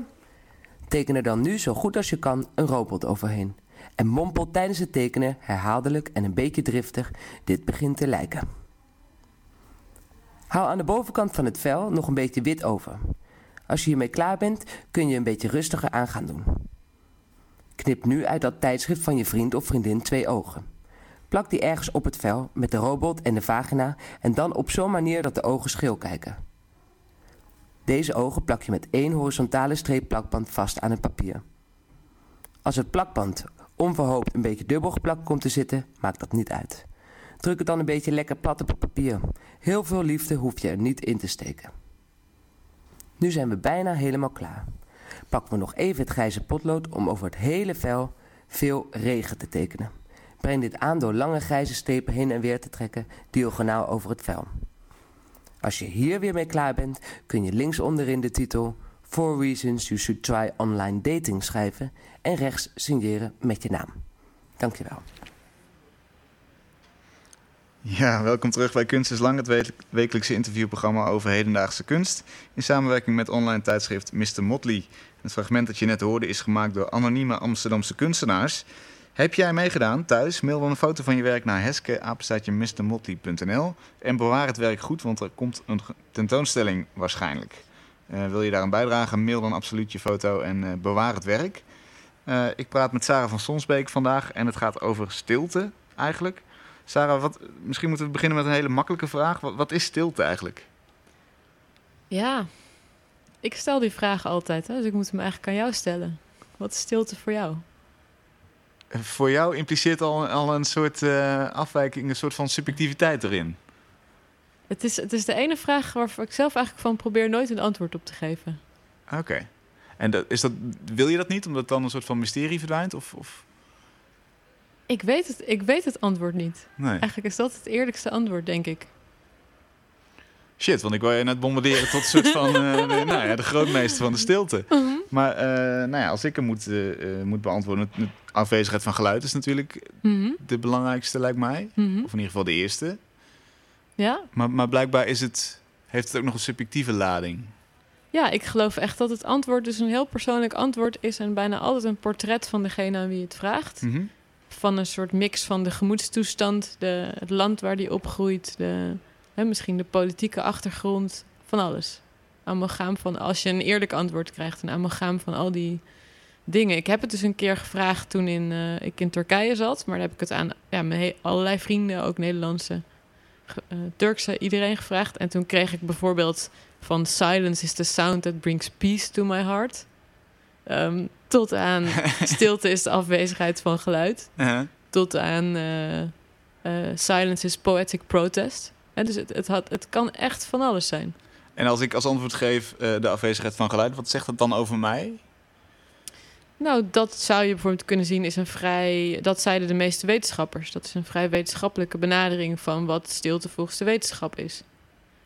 Teken er dan nu zo goed als je kan een robot overheen. En mompel tijdens het tekenen herhaaldelijk en een beetje driftig: dit begint te lijken. Hou aan de bovenkant van het vel nog een beetje wit over. Als je hiermee klaar bent, kun je een beetje rustiger aan gaan doen. Knip nu uit dat tijdschrift van je vriend of vriendin twee ogen. Plak die ergens op het vel met de robot en de vagina en dan op zo'n manier dat de ogen schil kijken. Deze ogen plak je met één horizontale streep plakband vast aan het papier. Als het plakband onverhoopt een beetje dubbel geplakt komt te zitten, maakt dat niet uit. Druk het dan een beetje lekker plat op het papier. Heel veel liefde hoef je er niet in te steken. Nu zijn we bijna helemaal klaar. Pakken we nog even het grijze potlood om over het hele vel veel regen te tekenen. Breng dit aan door lange grijze strepen heen en weer te trekken, diagonaal over het vel. Als je hier weer mee klaar bent, kun je links onderin de titel Four Reasons You Should Try Online Dating schrijven en rechts signeren met je naam. Dankjewel. Ja, welkom terug bij Kunst is Lang, het we- wekelijkse interviewprogramma over hedendaagse kunst. In samenwerking met online tijdschrift Mr. Motley. Het fragment dat je net hoorde is gemaakt door anonieme Amsterdamse kunstenaars. Heb jij meegedaan thuis? Mail dan een foto van je werk naar heske.mrmotley.nl en bewaar het werk goed, want er komt een tentoonstelling waarschijnlijk. Eh, wil je daar een bijdrage? Mail dan absoluut je foto en eh, bewaar het werk. Eh, ik praat met Sarah van Sonsbeek vandaag en het gaat over stilte eigenlijk. Sarah, wat, misschien moeten we beginnen met een hele makkelijke vraag. Wat, wat is stilte eigenlijk? Ja, ik stel die vraag altijd, hè, dus ik moet hem eigenlijk aan jou stellen. Wat is stilte voor jou? Eh, Voor jou impliceert al, al een soort eh, afwijking, een soort van subjectiviteit erin. Het is, het is de ene vraag waarvoor ik zelf eigenlijk van probeer nooit een antwoord op te geven. Oké. En dat, is dat, wil je dat niet, omdat dan een soort van mysterie verdwijnt? Of, of? Ik weet, het, ik weet het antwoord niet. Nee. Eigenlijk is dat het eerlijkste antwoord, denk ik. Shit, want ik wil je net bombarderen tot een soort van eh, de, nou ja, de grootmeester van de stilte. Maar eh, nou ja, als ik hem moet, eh, moet beantwoorden, de afwezigheid van geluid is natuurlijk Mhm, de belangrijkste, lijkt mij. mhm. Of in ieder geval de eerste. Ja? Maar, maar blijkbaar is het, heeft het ook nog een subjectieve lading. ja, ik geloof echt dat het antwoord dus een heel persoonlijk antwoord is... en bijna altijd een portret van degene aan wie het vraagt. Van een soort mix van de gemoedstoestand, de, het land waar die opgroeit... De, hè, misschien de politieke achtergrond, van alles. Amalgaam van, als je een eerlijk antwoord krijgt... een amalgaam van al die dingen. Ik heb het dus een keer gevraagd toen in, eh, ik in Turkije zat... maar daar heb ik het aan ja, mijn allerlei vrienden, ook Nederlandse... eh, Turkse, iedereen gevraagd. En toen kreeg ik bijvoorbeeld van silence is the sound that brings peace to my heart. Ehm, tot aan stilte is de afwezigheid van geluid. Uh-huh. Tot aan eh, eh, silence is poetic protest. En dus het, het, had, het kan echt van alles zijn. En als ik als antwoord geef eh, de afwezigheid van geluid, wat zegt dat dan over mij? Nou, dat zou je bijvoorbeeld kunnen zien is een vrij... Dat zeiden de meeste wetenschappers. Dat is een vrij wetenschappelijke benadering van wat stilte volgens de wetenschap is.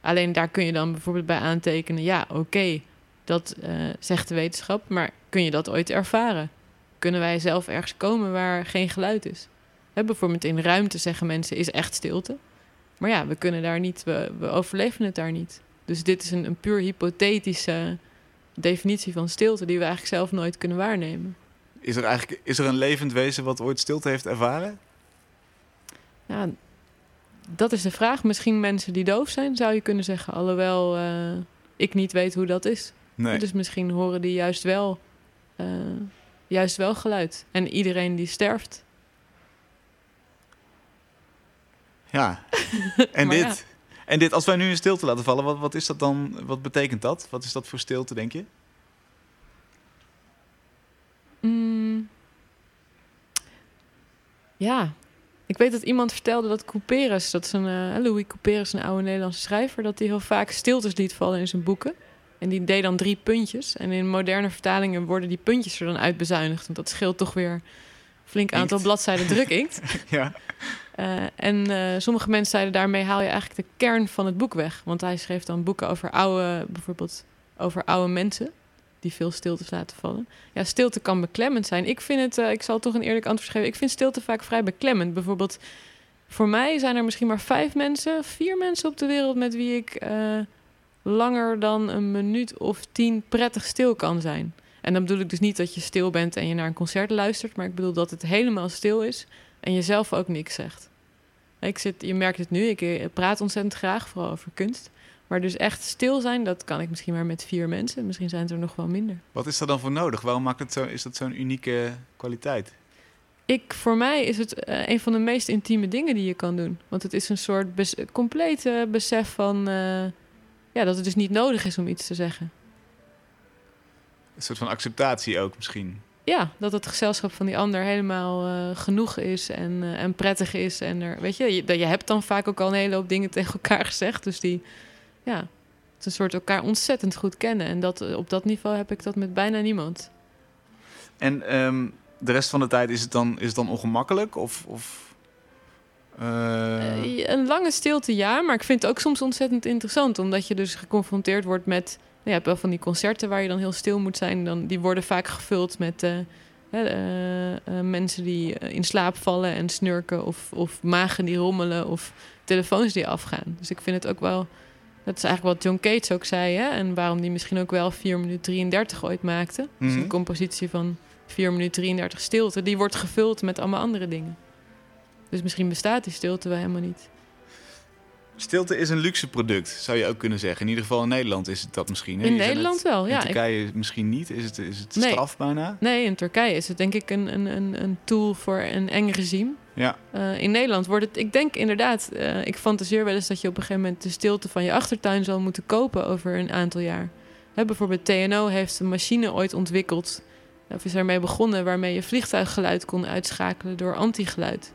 Alleen daar kun je dan bijvoorbeeld bij aantekenen... ja, oké, dat zegt de wetenschap, maar kun je dat ooit ervaren? Kunnen wij zelf ergens komen waar geen geluid is? Hè, bijvoorbeeld in ruimte zeggen mensen is echt stilte. Maar ja, we kunnen daar niet, we, we overleven het daar niet. Dus dit is een, een puur hypothetische definitie van stilte die we eigenlijk zelf nooit kunnen waarnemen. Is er eigenlijk is er een levend wezen wat ooit stilte heeft ervaren? Ja, dat is de vraag. Misschien mensen die doof zijn, zou je kunnen zeggen. Alhoewel eh, ik niet weet hoe dat is. Nee. Dus misschien horen die juist wel, eh, juist wel geluid. En iedereen die sterft. Ja. En dit? En dit, als wij nu in stilte laten vallen, wat, wat is dat dan? Wat betekent dat? Wat is dat voor stilte, denk je? Mm. Ja, ik weet dat iemand vertelde dat Couperus, dat is een eh, Louis Couperus, een oude Nederlandse schrijver, dat hij heel vaak stiltes liet vallen in zijn boeken. En die deed dan drie puntjes. En in moderne vertalingen worden die puntjes er dan uitbezuinigd. Want dat scheelt toch weer een flink aantal Inkt. bladzijden drukinkt. Ja. Eh, en eh, sommige mensen zeiden daarmee haal je eigenlijk de kern van het boek weg. Want hij schreef dan boeken over oude, bijvoorbeeld over oude mensen die veel stiltes laten vallen. Ja, stilte kan beklemmend zijn. Ik vind het, eh, ik zal toch een eerlijk antwoord geven. Ik vind stilte vaak vrij beklemmend. Bijvoorbeeld, voor mij zijn er misschien maar vijf mensen, vier mensen op de wereld met wie ik langer dan een minuut of tien prettig stil kan zijn. En dan bedoel ik dus niet dat je stil bent en je naar een concert luistert, maar ik bedoel dat het helemaal stil is en je zelf ook niks zegt. Ik zit, je merkt het nu, ik eh, praat ontzettend graag, vooral over kunst. Maar dus echt stil zijn, dat kan ik misschien maar met vier mensen. Misschien zijn het er nog wel minder. Wat is er dan voor nodig? Waarom maakt het zo, is dat zo'n unieke kwaliteit? Ik, voor mij is het eh, een van de meest intieme dingen die je kan doen. Want het is een soort bes complete besef van... eh, ja, dat het dus niet nodig is om iets te zeggen. Een soort van acceptatie ook misschien. Ja, dat het gezelschap van die ander helemaal eh, genoeg is en, eh, en prettig is. En er, weet je, je, dat- je hebt dan vaak ook al een hele hoop dingen tegen elkaar gezegd. Dus die, ja, het is een soort elkaar ontzettend goed kennen. En dat, op dat niveau heb ik dat met bijna niemand. En ehm, de rest van de tijd is het dan, is het dan ongemakkelijk? Of, of eh, een lange stilte, ja. Maar ik vind het ook soms ontzettend interessant. Omdat je dus geconfronteerd wordt met... nou, je hebt wel van die concerten waar je dan heel stil moet zijn. Dan, die worden vaak gevuld met eh, eh, mensen die in slaap vallen en snurken. Of, of magen die rommelen. Of telefoons die afgaan. Dus ik vind het ook wel... Dat is eigenlijk wat John Cage ook zei. Hè? En waarom die misschien ook wel 4 minuten 33 ooit maakte. Dus Mhm. een compositie van 4 minuten 33 stilte. Die wordt gevuld met allemaal andere dingen. Dus misschien bestaat die stilte wel helemaal niet. stilte is een luxe product, zou je ook kunnen zeggen. In ieder geval in Nederland is het dat misschien. Hè? In Je Nederland wel, In ja. Ik- Turkije misschien niet. Is het, is het Nee. straf bijna? nee, in Turkije is het denk ik een, een, een, een tool voor een eng regime. Ja. Eh, in Nederland wordt het, ik denk inderdaad, eh, ik fantaseer wel eens dat je op een gegeven moment de stilte van je achtertuin zal moeten kopen over een aantal jaar. Hè, bijvoorbeeld TNO heeft een machine ooit ontwikkeld, of is ermee begonnen, waarmee je vliegtuiggeluid kon uitschakelen door antigeluid.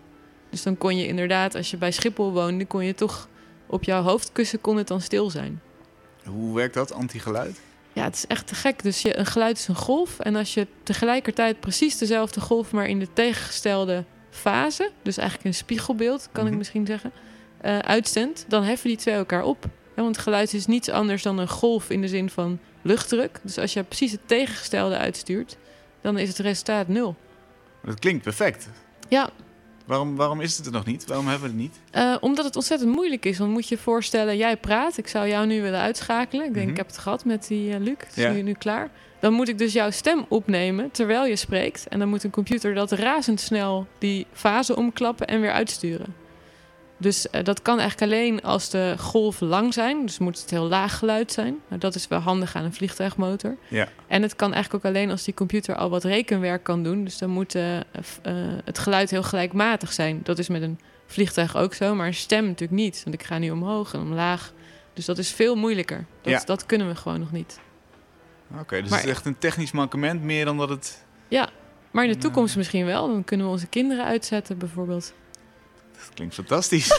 Dus dan kon je inderdaad, als je bij Schiphol woonde, kon je toch op jouw hoofdkussen kon het dan stil zijn. Hoe werkt dat, anti-geluid? Ja, het is echt te gek. Dus je, een geluid is een golf. En als je tegelijkertijd precies dezelfde golf, maar in de tegengestelde fase, dus eigenlijk een spiegelbeeld, kan Mhm. ik misschien zeggen, eh, uitzendt, dan heffen die twee elkaar op. Hè, want geluid is niets anders dan een golf in de zin van luchtdruk. Dus als je precies het tegengestelde uitstuurt, dan is het resultaat nul. Dat klinkt perfect. Ja, Waarom, waarom is het er nog niet? Waarom hebben we het niet? Eh, omdat het ontzettend moeilijk is. Dan moet je je voorstellen, jij praat. Ik zou jou nu willen uitschakelen. Ik denk, Mhm. ik heb het gehad met die eh, Luc. Het is Ja. nu, nu klaar. Dan moet ik dus jouw stem opnemen terwijl je spreekt. En dan moet een computer dat razendsnel die fase omklappen en weer uitsturen. Dus eh, dat kan eigenlijk alleen als de golven lang zijn. Dus moet het heel laag geluid zijn. Nou, dat is wel handig aan een vliegtuigmotor. Ja. En het kan eigenlijk ook alleen als die computer al wat rekenwerk kan doen. Dus dan moet eh, eh, het geluid heel gelijkmatig zijn. Dat is met een vliegtuig ook zo, maar een stem natuurlijk niet. Want ik ga nu omhoog en omlaag. Dus dat is veel moeilijker. Dat, Ja. dat kunnen we gewoon nog niet. Oké, dus Maar- het is echt een technisch mankement meer dan dat het... Ja, maar in de toekomst misschien wel. Dan kunnen we onze kinderen uitzetten bijvoorbeeld. Dat klinkt fantastisch.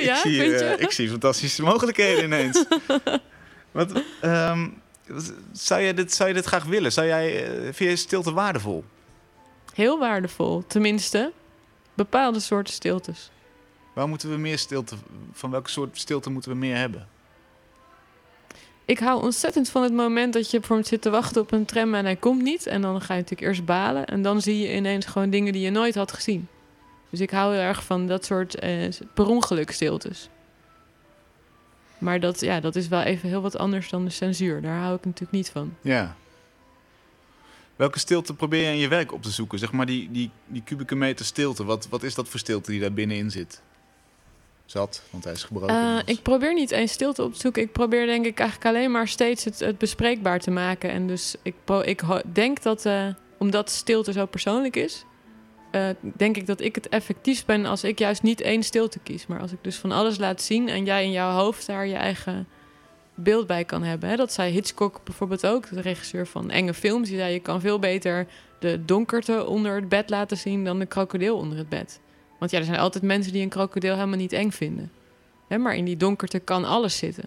ja, ik, zie, je? eh, ik zie fantastische mogelijkheden ineens. Wat, ehm, zou, jij dit, zou je dit graag willen? Zou jij, eh, vind je stilte waardevol? Heel waardevol. Tenminste, bepaalde soorten stiltes. Waar moeten we meer stilte... Van welke soort stilte moeten we meer hebben? Ik hou ontzettend van het moment dat je bijvoorbeeld zit te wachten op een tram en hij komt niet. En dan ga je natuurlijk eerst balen. En dan zie je ineens gewoon dingen die je nooit had gezien. Dus ik hou heel erg van dat soort eh, per ongeluk stiltes. Maar dat, ja, dat is wel even heel wat anders dan de censuur. Daar hou ik natuurlijk niet van. Ja. Welke stilte probeer je in je werk op te zoeken? Zeg maar die, die, die kubieke meter stilte. Wat, wat is dat voor stilte die daar binnenin zit? Zat, want hij is gebroken. Eh, ik probeer niet eens stilte op te zoeken. Ik probeer denk ik eigenlijk alleen maar steeds het, het bespreekbaar te maken. En dus ik, pro- ik denk dat, eh, omdat stilte zo persoonlijk is... eh, denk ik dat ik het effectiefst ben als ik juist niet één stilte kies. Maar als ik dus van alles laat zien en jij in jouw hoofd daar je eigen beeld bij kan hebben. Hè? Dat zei Hitchcock bijvoorbeeld ook, de regisseur van enge films. Die zei, je kan veel beter de donkerte onder het bed laten zien... dan de krokodil onder het bed. Want ja, er zijn altijd mensen die een krokodil helemaal niet eng vinden. Hè, maar in die donkerte kan alles zitten.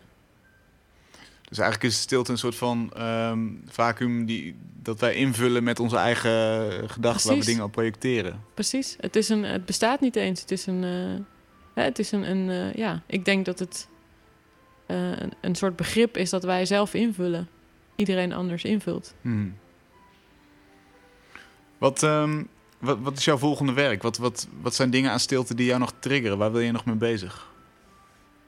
Dus eigenlijk is stilte een soort van ehm, vacuüm die, dat wij invullen met onze eigen gedachten, waar we dingen op projecteren. Precies. Het, is een, het bestaat niet eens. Het is een. eh, hè, het is een. een eh, ja, ik denk dat het eh, een, een soort begrip is dat wij zelf invullen. Iedereen anders invult. Hmm. Wat, ehm, wat, wat is jouw volgende werk? Wat, wat, wat zijn dingen aan stilte die jou nog triggeren? Waar wil je nog mee bezig?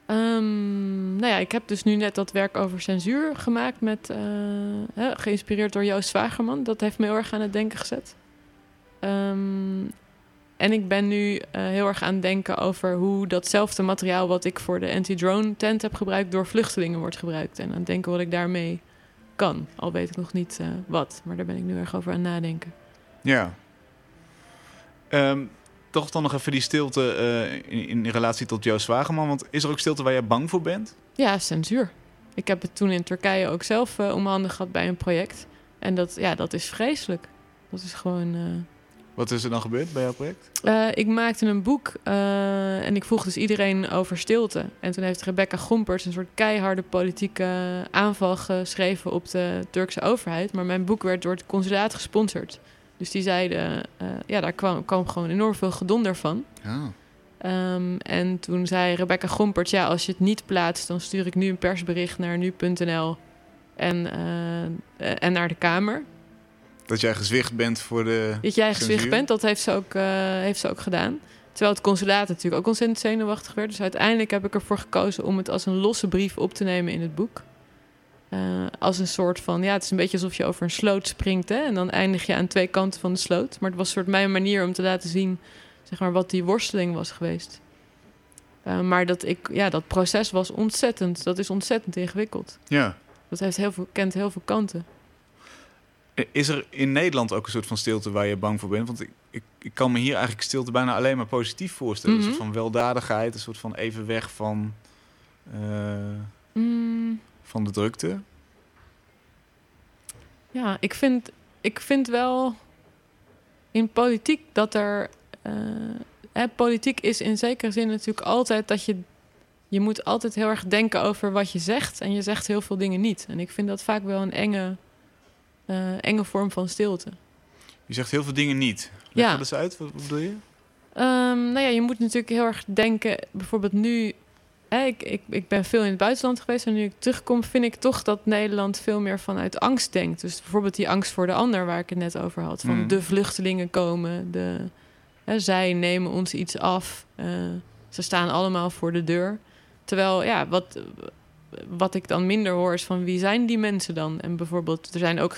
Ehm, nou ja, ik heb dus nu net dat werk over censuur gemaakt met, eh, hè, geïnspireerd door Joost Zwagerman. Dat heeft me heel erg aan het denken gezet. Ehm, en ik ben nu eh, heel erg aan het denken over hoe datzelfde materiaal wat ik voor de anti-drone tent heb gebruikt door vluchtelingen wordt gebruikt. En aan het denken wat ik daarmee kan. Al weet ik nog niet eh, wat, maar daar ben ik nu erg over aan het nadenken. Ja. Ehm, toch dan nog even die stilte eh, in, in relatie tot Joost Zwageman. Want is er ook stilte waar jij bang voor bent? Ja, censuur. Ik heb het toen in Turkije ook zelf eh, om handen gehad bij een project. En dat, ja, dat is vreselijk. Dat is gewoon. eh, Wat is er dan gebeurd bij jouw project? Ik maakte een boek en ik vroeg dus iedereen over stilte. En toen heeft Rebecca Gomperts een soort keiharde politieke aanval geschreven op de Turkse overheid. Maar mijn boek werd door het consulaat gesponsord. Dus die zeiden, eh, ja, daar kwam, kwam gewoon enorm veel gedonder van. Ja. Ehm, en toen zei Rebecca Gomperts, ja, als je het niet plaatst, dan stuur ik nu een persbericht naar nu.nl en, eh, en naar de Kamer. Dat jij gezwicht bent voor de... Dat jij Censuur? gezicht bent, dat heeft ze, ook, eh, heeft ze ook gedaan. Terwijl het consulaat natuurlijk ook ontzettend zenuwachtig werd. Dus uiteindelijk heb ik ervoor gekozen om het als een losse brief op te nemen in het boek. Eh, als een soort van, ja, het is een beetje alsof je over een sloot springt. Hè? En dan eindig je aan twee kanten van de sloot. Maar het was een soort mijn manier om te laten zien, zeg maar, wat die worsteling was geweest. Eh, maar dat, ik, ja, dat proces was ontzettend, dat is ontzettend ingewikkeld. Ja. Dat heeft heel veel, kent heel veel kanten. Is er in Nederland ook een soort van stilte waar je bang voor bent? Want ik, ik, ik kan me hier eigenlijk stilte bijna alleen maar positief voorstellen. Mhm. Een soort van weldadigheid, een soort van even weg van, eh, Mm. Van de drukte. Ja, ik vind, ik vind wel in politiek dat er. eh, hè, politiek is in zekere zin natuurlijk altijd dat je. Je moet altijd heel erg denken over wat je zegt. En je zegt heel veel dingen niet. En ik vind dat vaak wel een enge, eh, enge vorm van stilte. Je zegt heel veel dingen niet. Leg Ja. dat eens uit, wat, wat bedoel je? Ehm, nou ja, je moet natuurlijk heel erg denken. Bijvoorbeeld nu. Hè, ik, ik, ik ben veel in het buitenland geweest. En nu ik terugkom, vind ik toch dat Nederland veel meer vanuit angst denkt. Dus bijvoorbeeld die angst voor de ander, waar ik het net over had. Van Mm. de vluchtelingen komen. De, hè, zij nemen ons iets af. eh, ze staan allemaal voor de deur. Terwijl, ja, wat, wat ik dan minder hoor is van wie zijn die mensen dan? En bijvoorbeeld, er zijn ook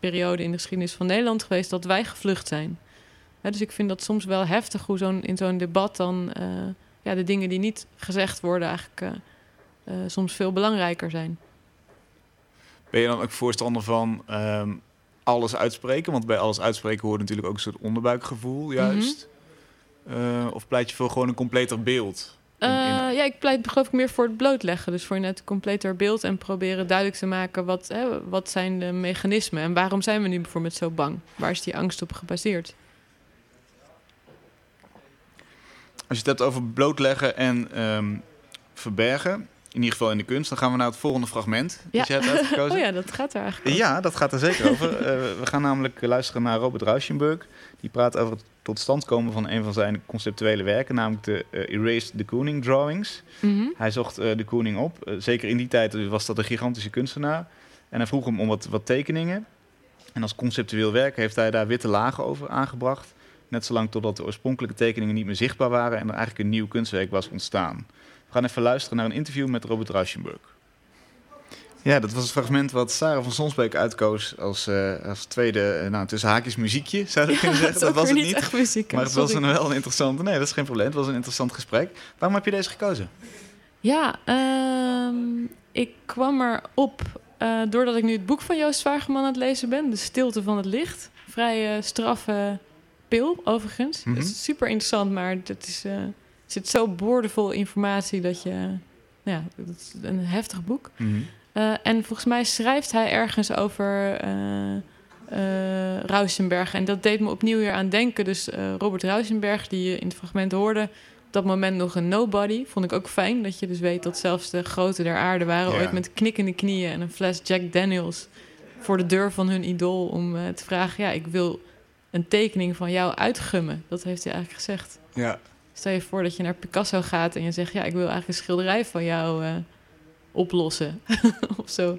perioden in de geschiedenis van Nederland geweest dat wij gevlucht zijn. Hè, dus ik vind dat soms wel heftig hoe zo'n, in zo'n debat dan eh, ja, de dingen die niet gezegd worden eigenlijk eh, eh, soms veel belangrijker zijn. Ben je dan ook voorstander van ehm, alles uitspreken? Want bij alles uitspreken hoort natuurlijk ook een soort onderbuikgevoel, juist. Eh, of pleit je voor gewoon een completer beeld? in- in- ja, ik pleit geloof ik meer voor het blootleggen. Dus voor net een completer beeld en proberen duidelijk te maken... Wat, hè, wat zijn de mechanismen en waarom zijn we nu bijvoorbeeld zo bang? Waar is die angst op gebaseerd? Als je het hebt over blootleggen en ehm, verbergen, in ieder geval in de kunst, dan gaan we naar het volgende fragment. Ja. Dat jij hebt uitgekozen. Oh ja, dat gaat er eigenlijk. Ja, dat gaat er zeker over. Eh, we gaan namelijk luisteren naar Robert Rauschenberg. Die praat over het tot stand komen van een van zijn conceptuele werken, namelijk de eh, Erased de Kooning Drawings. Mhm. Hij zocht eh, de Kooning op. Zeker in die tijd was dat een gigantische kunstenaar. En hij vroeg hem om wat, wat tekeningen. En als conceptueel werk heeft hij daar witte lagen over aangebracht. Net zolang totdat de oorspronkelijke tekeningen niet meer zichtbaar waren en er eigenlijk een nieuw kunstwerk was ontstaan. We gaan even luisteren naar een interview met Robert Rauschenberg. Ja, dat was het fragment wat Sarah van Sonsbeek uitkoos als, eh, als tweede, eh, nou, tussen haakjes muziekje, zou je kunnen zeggen. Dat, was het niet echt muziek. Maar het was een, wel een interessante... Nee, dat is geen probleem. Het was een interessant gesprek. Waarom heb je deze gekozen? Ja, ehm, ik kwam erop eh doordat ik nu het boek van Joost Zwageman aan het lezen ben. De Stilte van het Licht. Vrij eh, straffe pil, overigens. Mhm. Is super interessant, maar het is, eh, er zit zo boordevol informatie dat je... nou ja, het is een heftig boek. Eh, en volgens mij schrijft hij ergens over eh, Rauschenberg. En dat deed me opnieuw weer aan denken. Dus Robert Rauschenberg, die je in het fragment hoorde... op dat moment nog een nobody. Vond ik ook fijn dat je dus weet dat zelfs de grote der aarde... waren ooit met knikkende knieën en een fles Jack Daniels... voor de deur van hun idool om te vragen... ja, ik wil een tekening van jou uitgummen. Dat heeft hij eigenlijk gezegd. Ja. Stel je voor dat je naar Picasso gaat en je zegt... ja, ik wil eigenlijk een schilderij van jou eh, oplossen. of zo.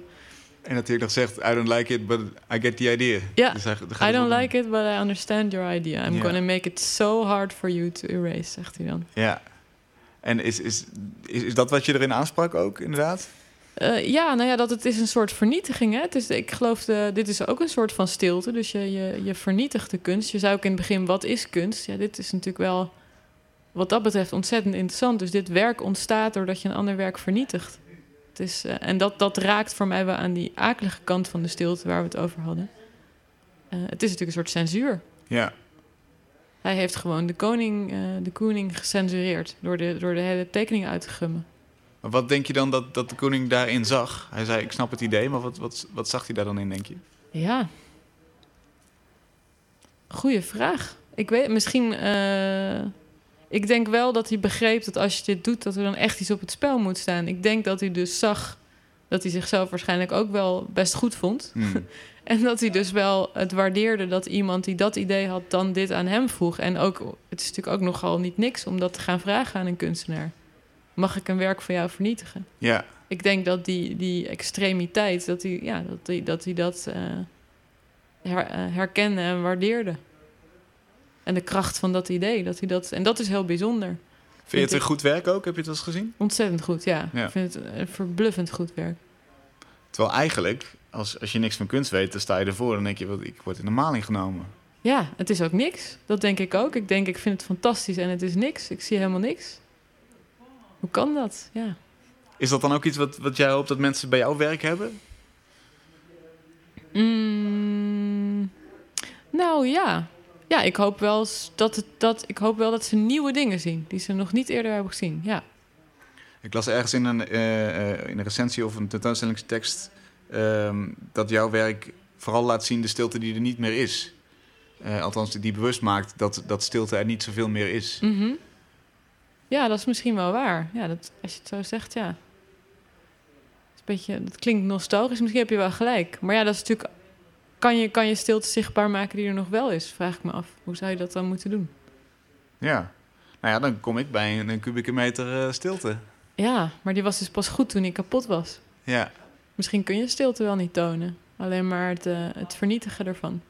En natuurlijk nog zegt, I don't like it, but I get the idea. Ja, Dus hij- I don't like it, but I understand your idea. I'm Ja. gonna make it so hard for you to erase, zegt hij dan. Ja. En is, is, is, is dat wat je erin aansprak ook, inderdaad? Eh, ja, nou ja, dat het is een soort vernietiging. Hè? Het is, ik geloof, de, dit is ook een soort van stilte. Dus je, je, je vernietigt de kunst. Je zou ook in het begin, wat is kunst? Ja, dit is natuurlijk wel, wat dat betreft, ontzettend interessant. Dus dit werk ontstaat doordat je een ander werk vernietigt. Het is, eh, en dat, dat raakt voor mij wel aan die akelige kant van de stilte waar we het over hadden. Eh, het is natuurlijk een soort censuur. Ja. Hij heeft gewoon de koning, de koning gecensureerd door de, door de hele tekening uit te gummen. Wat denk je dan dat, dat de koning daarin zag? Hij zei, ik snap het idee, maar wat, wat, wat zag hij daar dan in, denk je? Ja. Goeie vraag. Ik weet, misschien. eh, ik denk wel dat hij begreep dat als je dit doet, dat er dan echt iets op het spel moet staan. Ik denk dat hij dus zag dat hij zichzelf waarschijnlijk ook wel best goed vond. Hmm. En dat hij dus wel het waardeerde dat iemand die dat idee had, dan dit aan hem vroeg. En ook, het is natuurlijk ook nogal niet niks om dat te gaan vragen aan een kunstenaar. Mag ik een werk van jou vernietigen? Ja. Ik denk dat die, die extremiteit, dat hij ja, dat, hij, dat, hij dat eh, her- eh, herkende en waardeerde. En de kracht van dat idee. Dat hij dat, en dat is heel bijzonder. Vind je het een goed werk ook? Heb je het wel eens gezien? Ontzettend goed, ja. Ja. Ik vind het een verbluffend goed werk. Terwijl eigenlijk, als, als je niks van kunst weet, dan sta je ervoor. Dan denk je, wat, ik word in de maling genomen. Ja, het is ook niks. Dat denk ik ook. Ik denk, ik vind het fantastisch en het is niks. Ik zie helemaal niks. Hoe kan dat? Ja. Is dat dan ook iets wat, wat jij hoopt dat mensen bij jouw werk hebben? Mm, nou ja. Ja, ik hoop, wel dat het, dat, ik hoop wel dat ze nieuwe dingen zien die ze nog niet eerder hebben gezien. Ja. Ik las ergens in een, eh, in een recensie of een tentoonstellingstekst ehm, dat jouw werk vooral laat zien de stilte die er niet meer is. Eh, althans, die bewust maakt dat, dat stilte er niet zoveel meer is. Mhm. Ja, dat is misschien wel waar. Ja, dat, als je het zo zegt, ja. Het is een beetje, dat klinkt nostalgisch, misschien heb je wel gelijk. Maar ja, dat is natuurlijk. Kan je, kan je stilte zichtbaar maken die er nog wel is? Vraag ik me af. Hoe zou je dat dan moeten doen? Ja. Nou ja, dan kom ik bij een, een kubieke meter eh, stilte. Ja, maar die was dus pas goed toen hij kapot was. Ja. Misschien kun je stilte wel niet tonen. Alleen maar het, eh, het vernietigen ervan.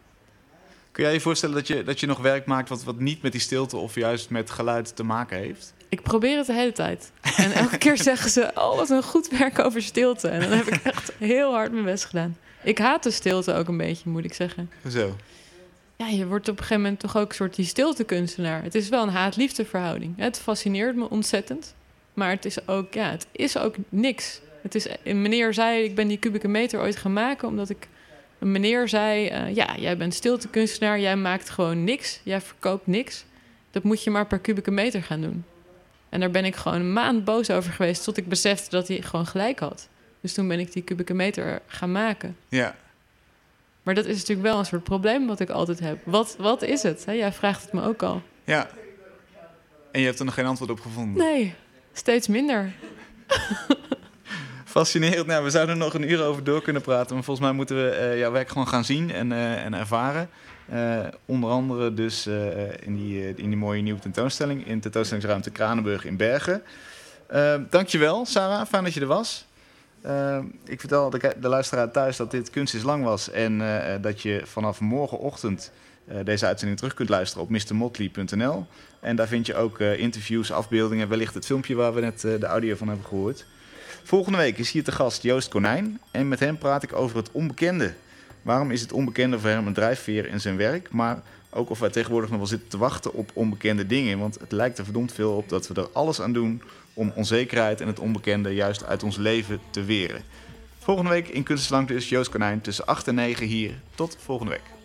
Kun jij je voorstellen dat je, dat je nog werk maakt wat, wat niet met die stilte of juist met geluid te maken heeft? Ik probeer het de hele tijd. En elke keer zeggen ze: Oh, wat een goed werk over stilte. En dan heb ik echt heel hard mijn best gedaan. Ik haat de stilte ook een beetje, moet ik zeggen. Zo. Ja, je wordt op een gegeven moment toch ook een soort die stiltekunstenaar. Het is wel een haat-liefde verhouding. Het fascineert me ontzettend. Maar het is ook, ja, het is ook niks. Het is, een meneer zei, ik ben die kubieke meter ooit gaan maken... omdat ik een meneer zei... eh, ja, jij bent stiltekunstenaar, jij maakt gewoon niks. Jij verkoopt niks. Dat moet je maar per kubieke meter gaan doen. En daar ben ik gewoon een maand boos over geweest... tot ik besefte dat hij gewoon gelijk had. Dus toen ben ik die kubieke meter gaan maken. Ja. Maar dat is natuurlijk wel een soort probleem wat ik altijd heb. Wat, wat is het? Hè? Jij vraagt het me ook al. Ja. En je hebt er nog geen antwoord op gevonden? Nee, steeds minder. Fascinerend. Nou, we zouden er nog een uur over door kunnen praten. Maar volgens mij moeten we eh, jouw werk gewoon gaan zien en, eh, en ervaren. Eh, onder andere dus in, die, in die mooie nieuwe tentoonstelling in tentoonstellingsruimte Kranenburg in Bergen. Dankjewel, Sarah. Fijn dat je er was. Ik vertel de, de, luisteraar thuis dat dit Kunst is Lang was. En dat je vanaf morgenochtend deze uitzending terug kunt luisteren op mrmotley.nl. En daar vind je ook interviews, afbeeldingen, wellicht het filmpje waar we net de audio van hebben gehoord. Volgende week is hier te gast Joost Konijn. En met hem praat ik over het onbekende. Waarom is het onbekende voor hem een drijfveer in zijn werk? Maar ook of wij tegenwoordig nog wel zitten te wachten op onbekende dingen. Want het lijkt er verdomd veel op dat we er alles aan doen om onzekerheid en het onbekende juist uit ons leven te weren. Volgende week in Kunstenslang dus Joost Konijn tussen 8 en 9 hier. Tot volgende week.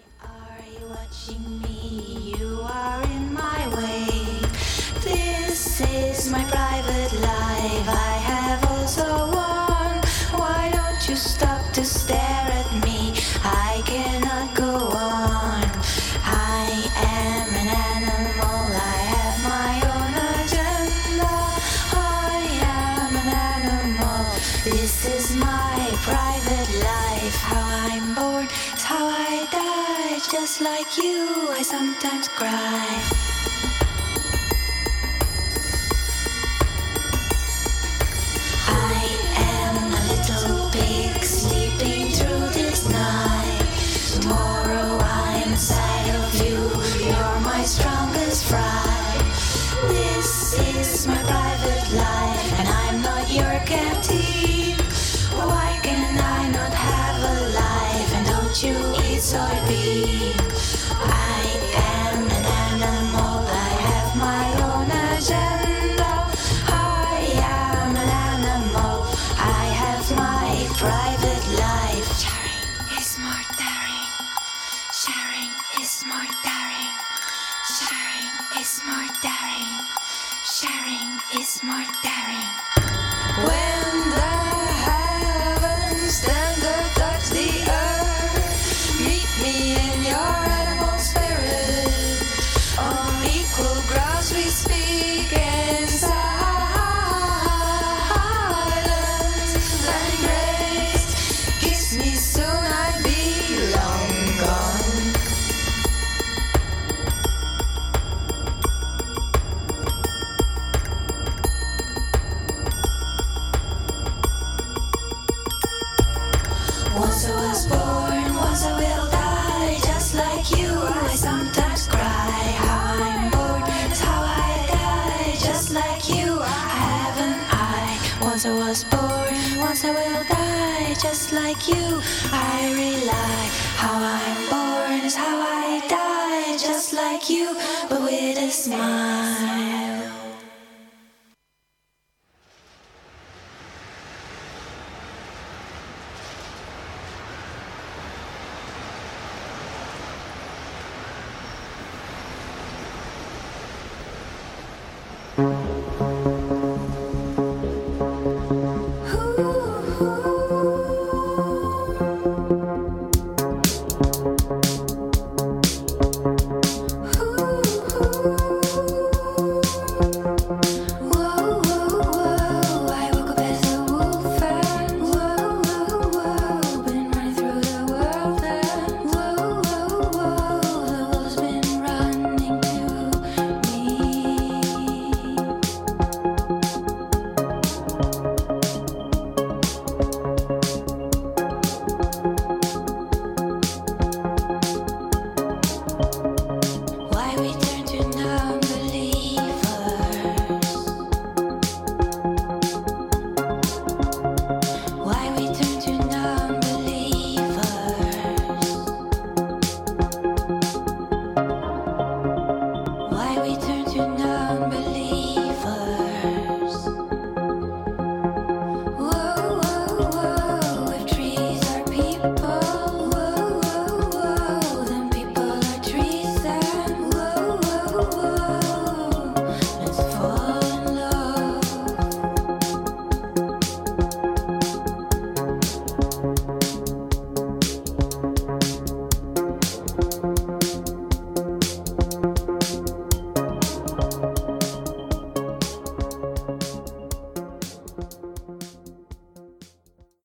Just like you, I sometimes cry.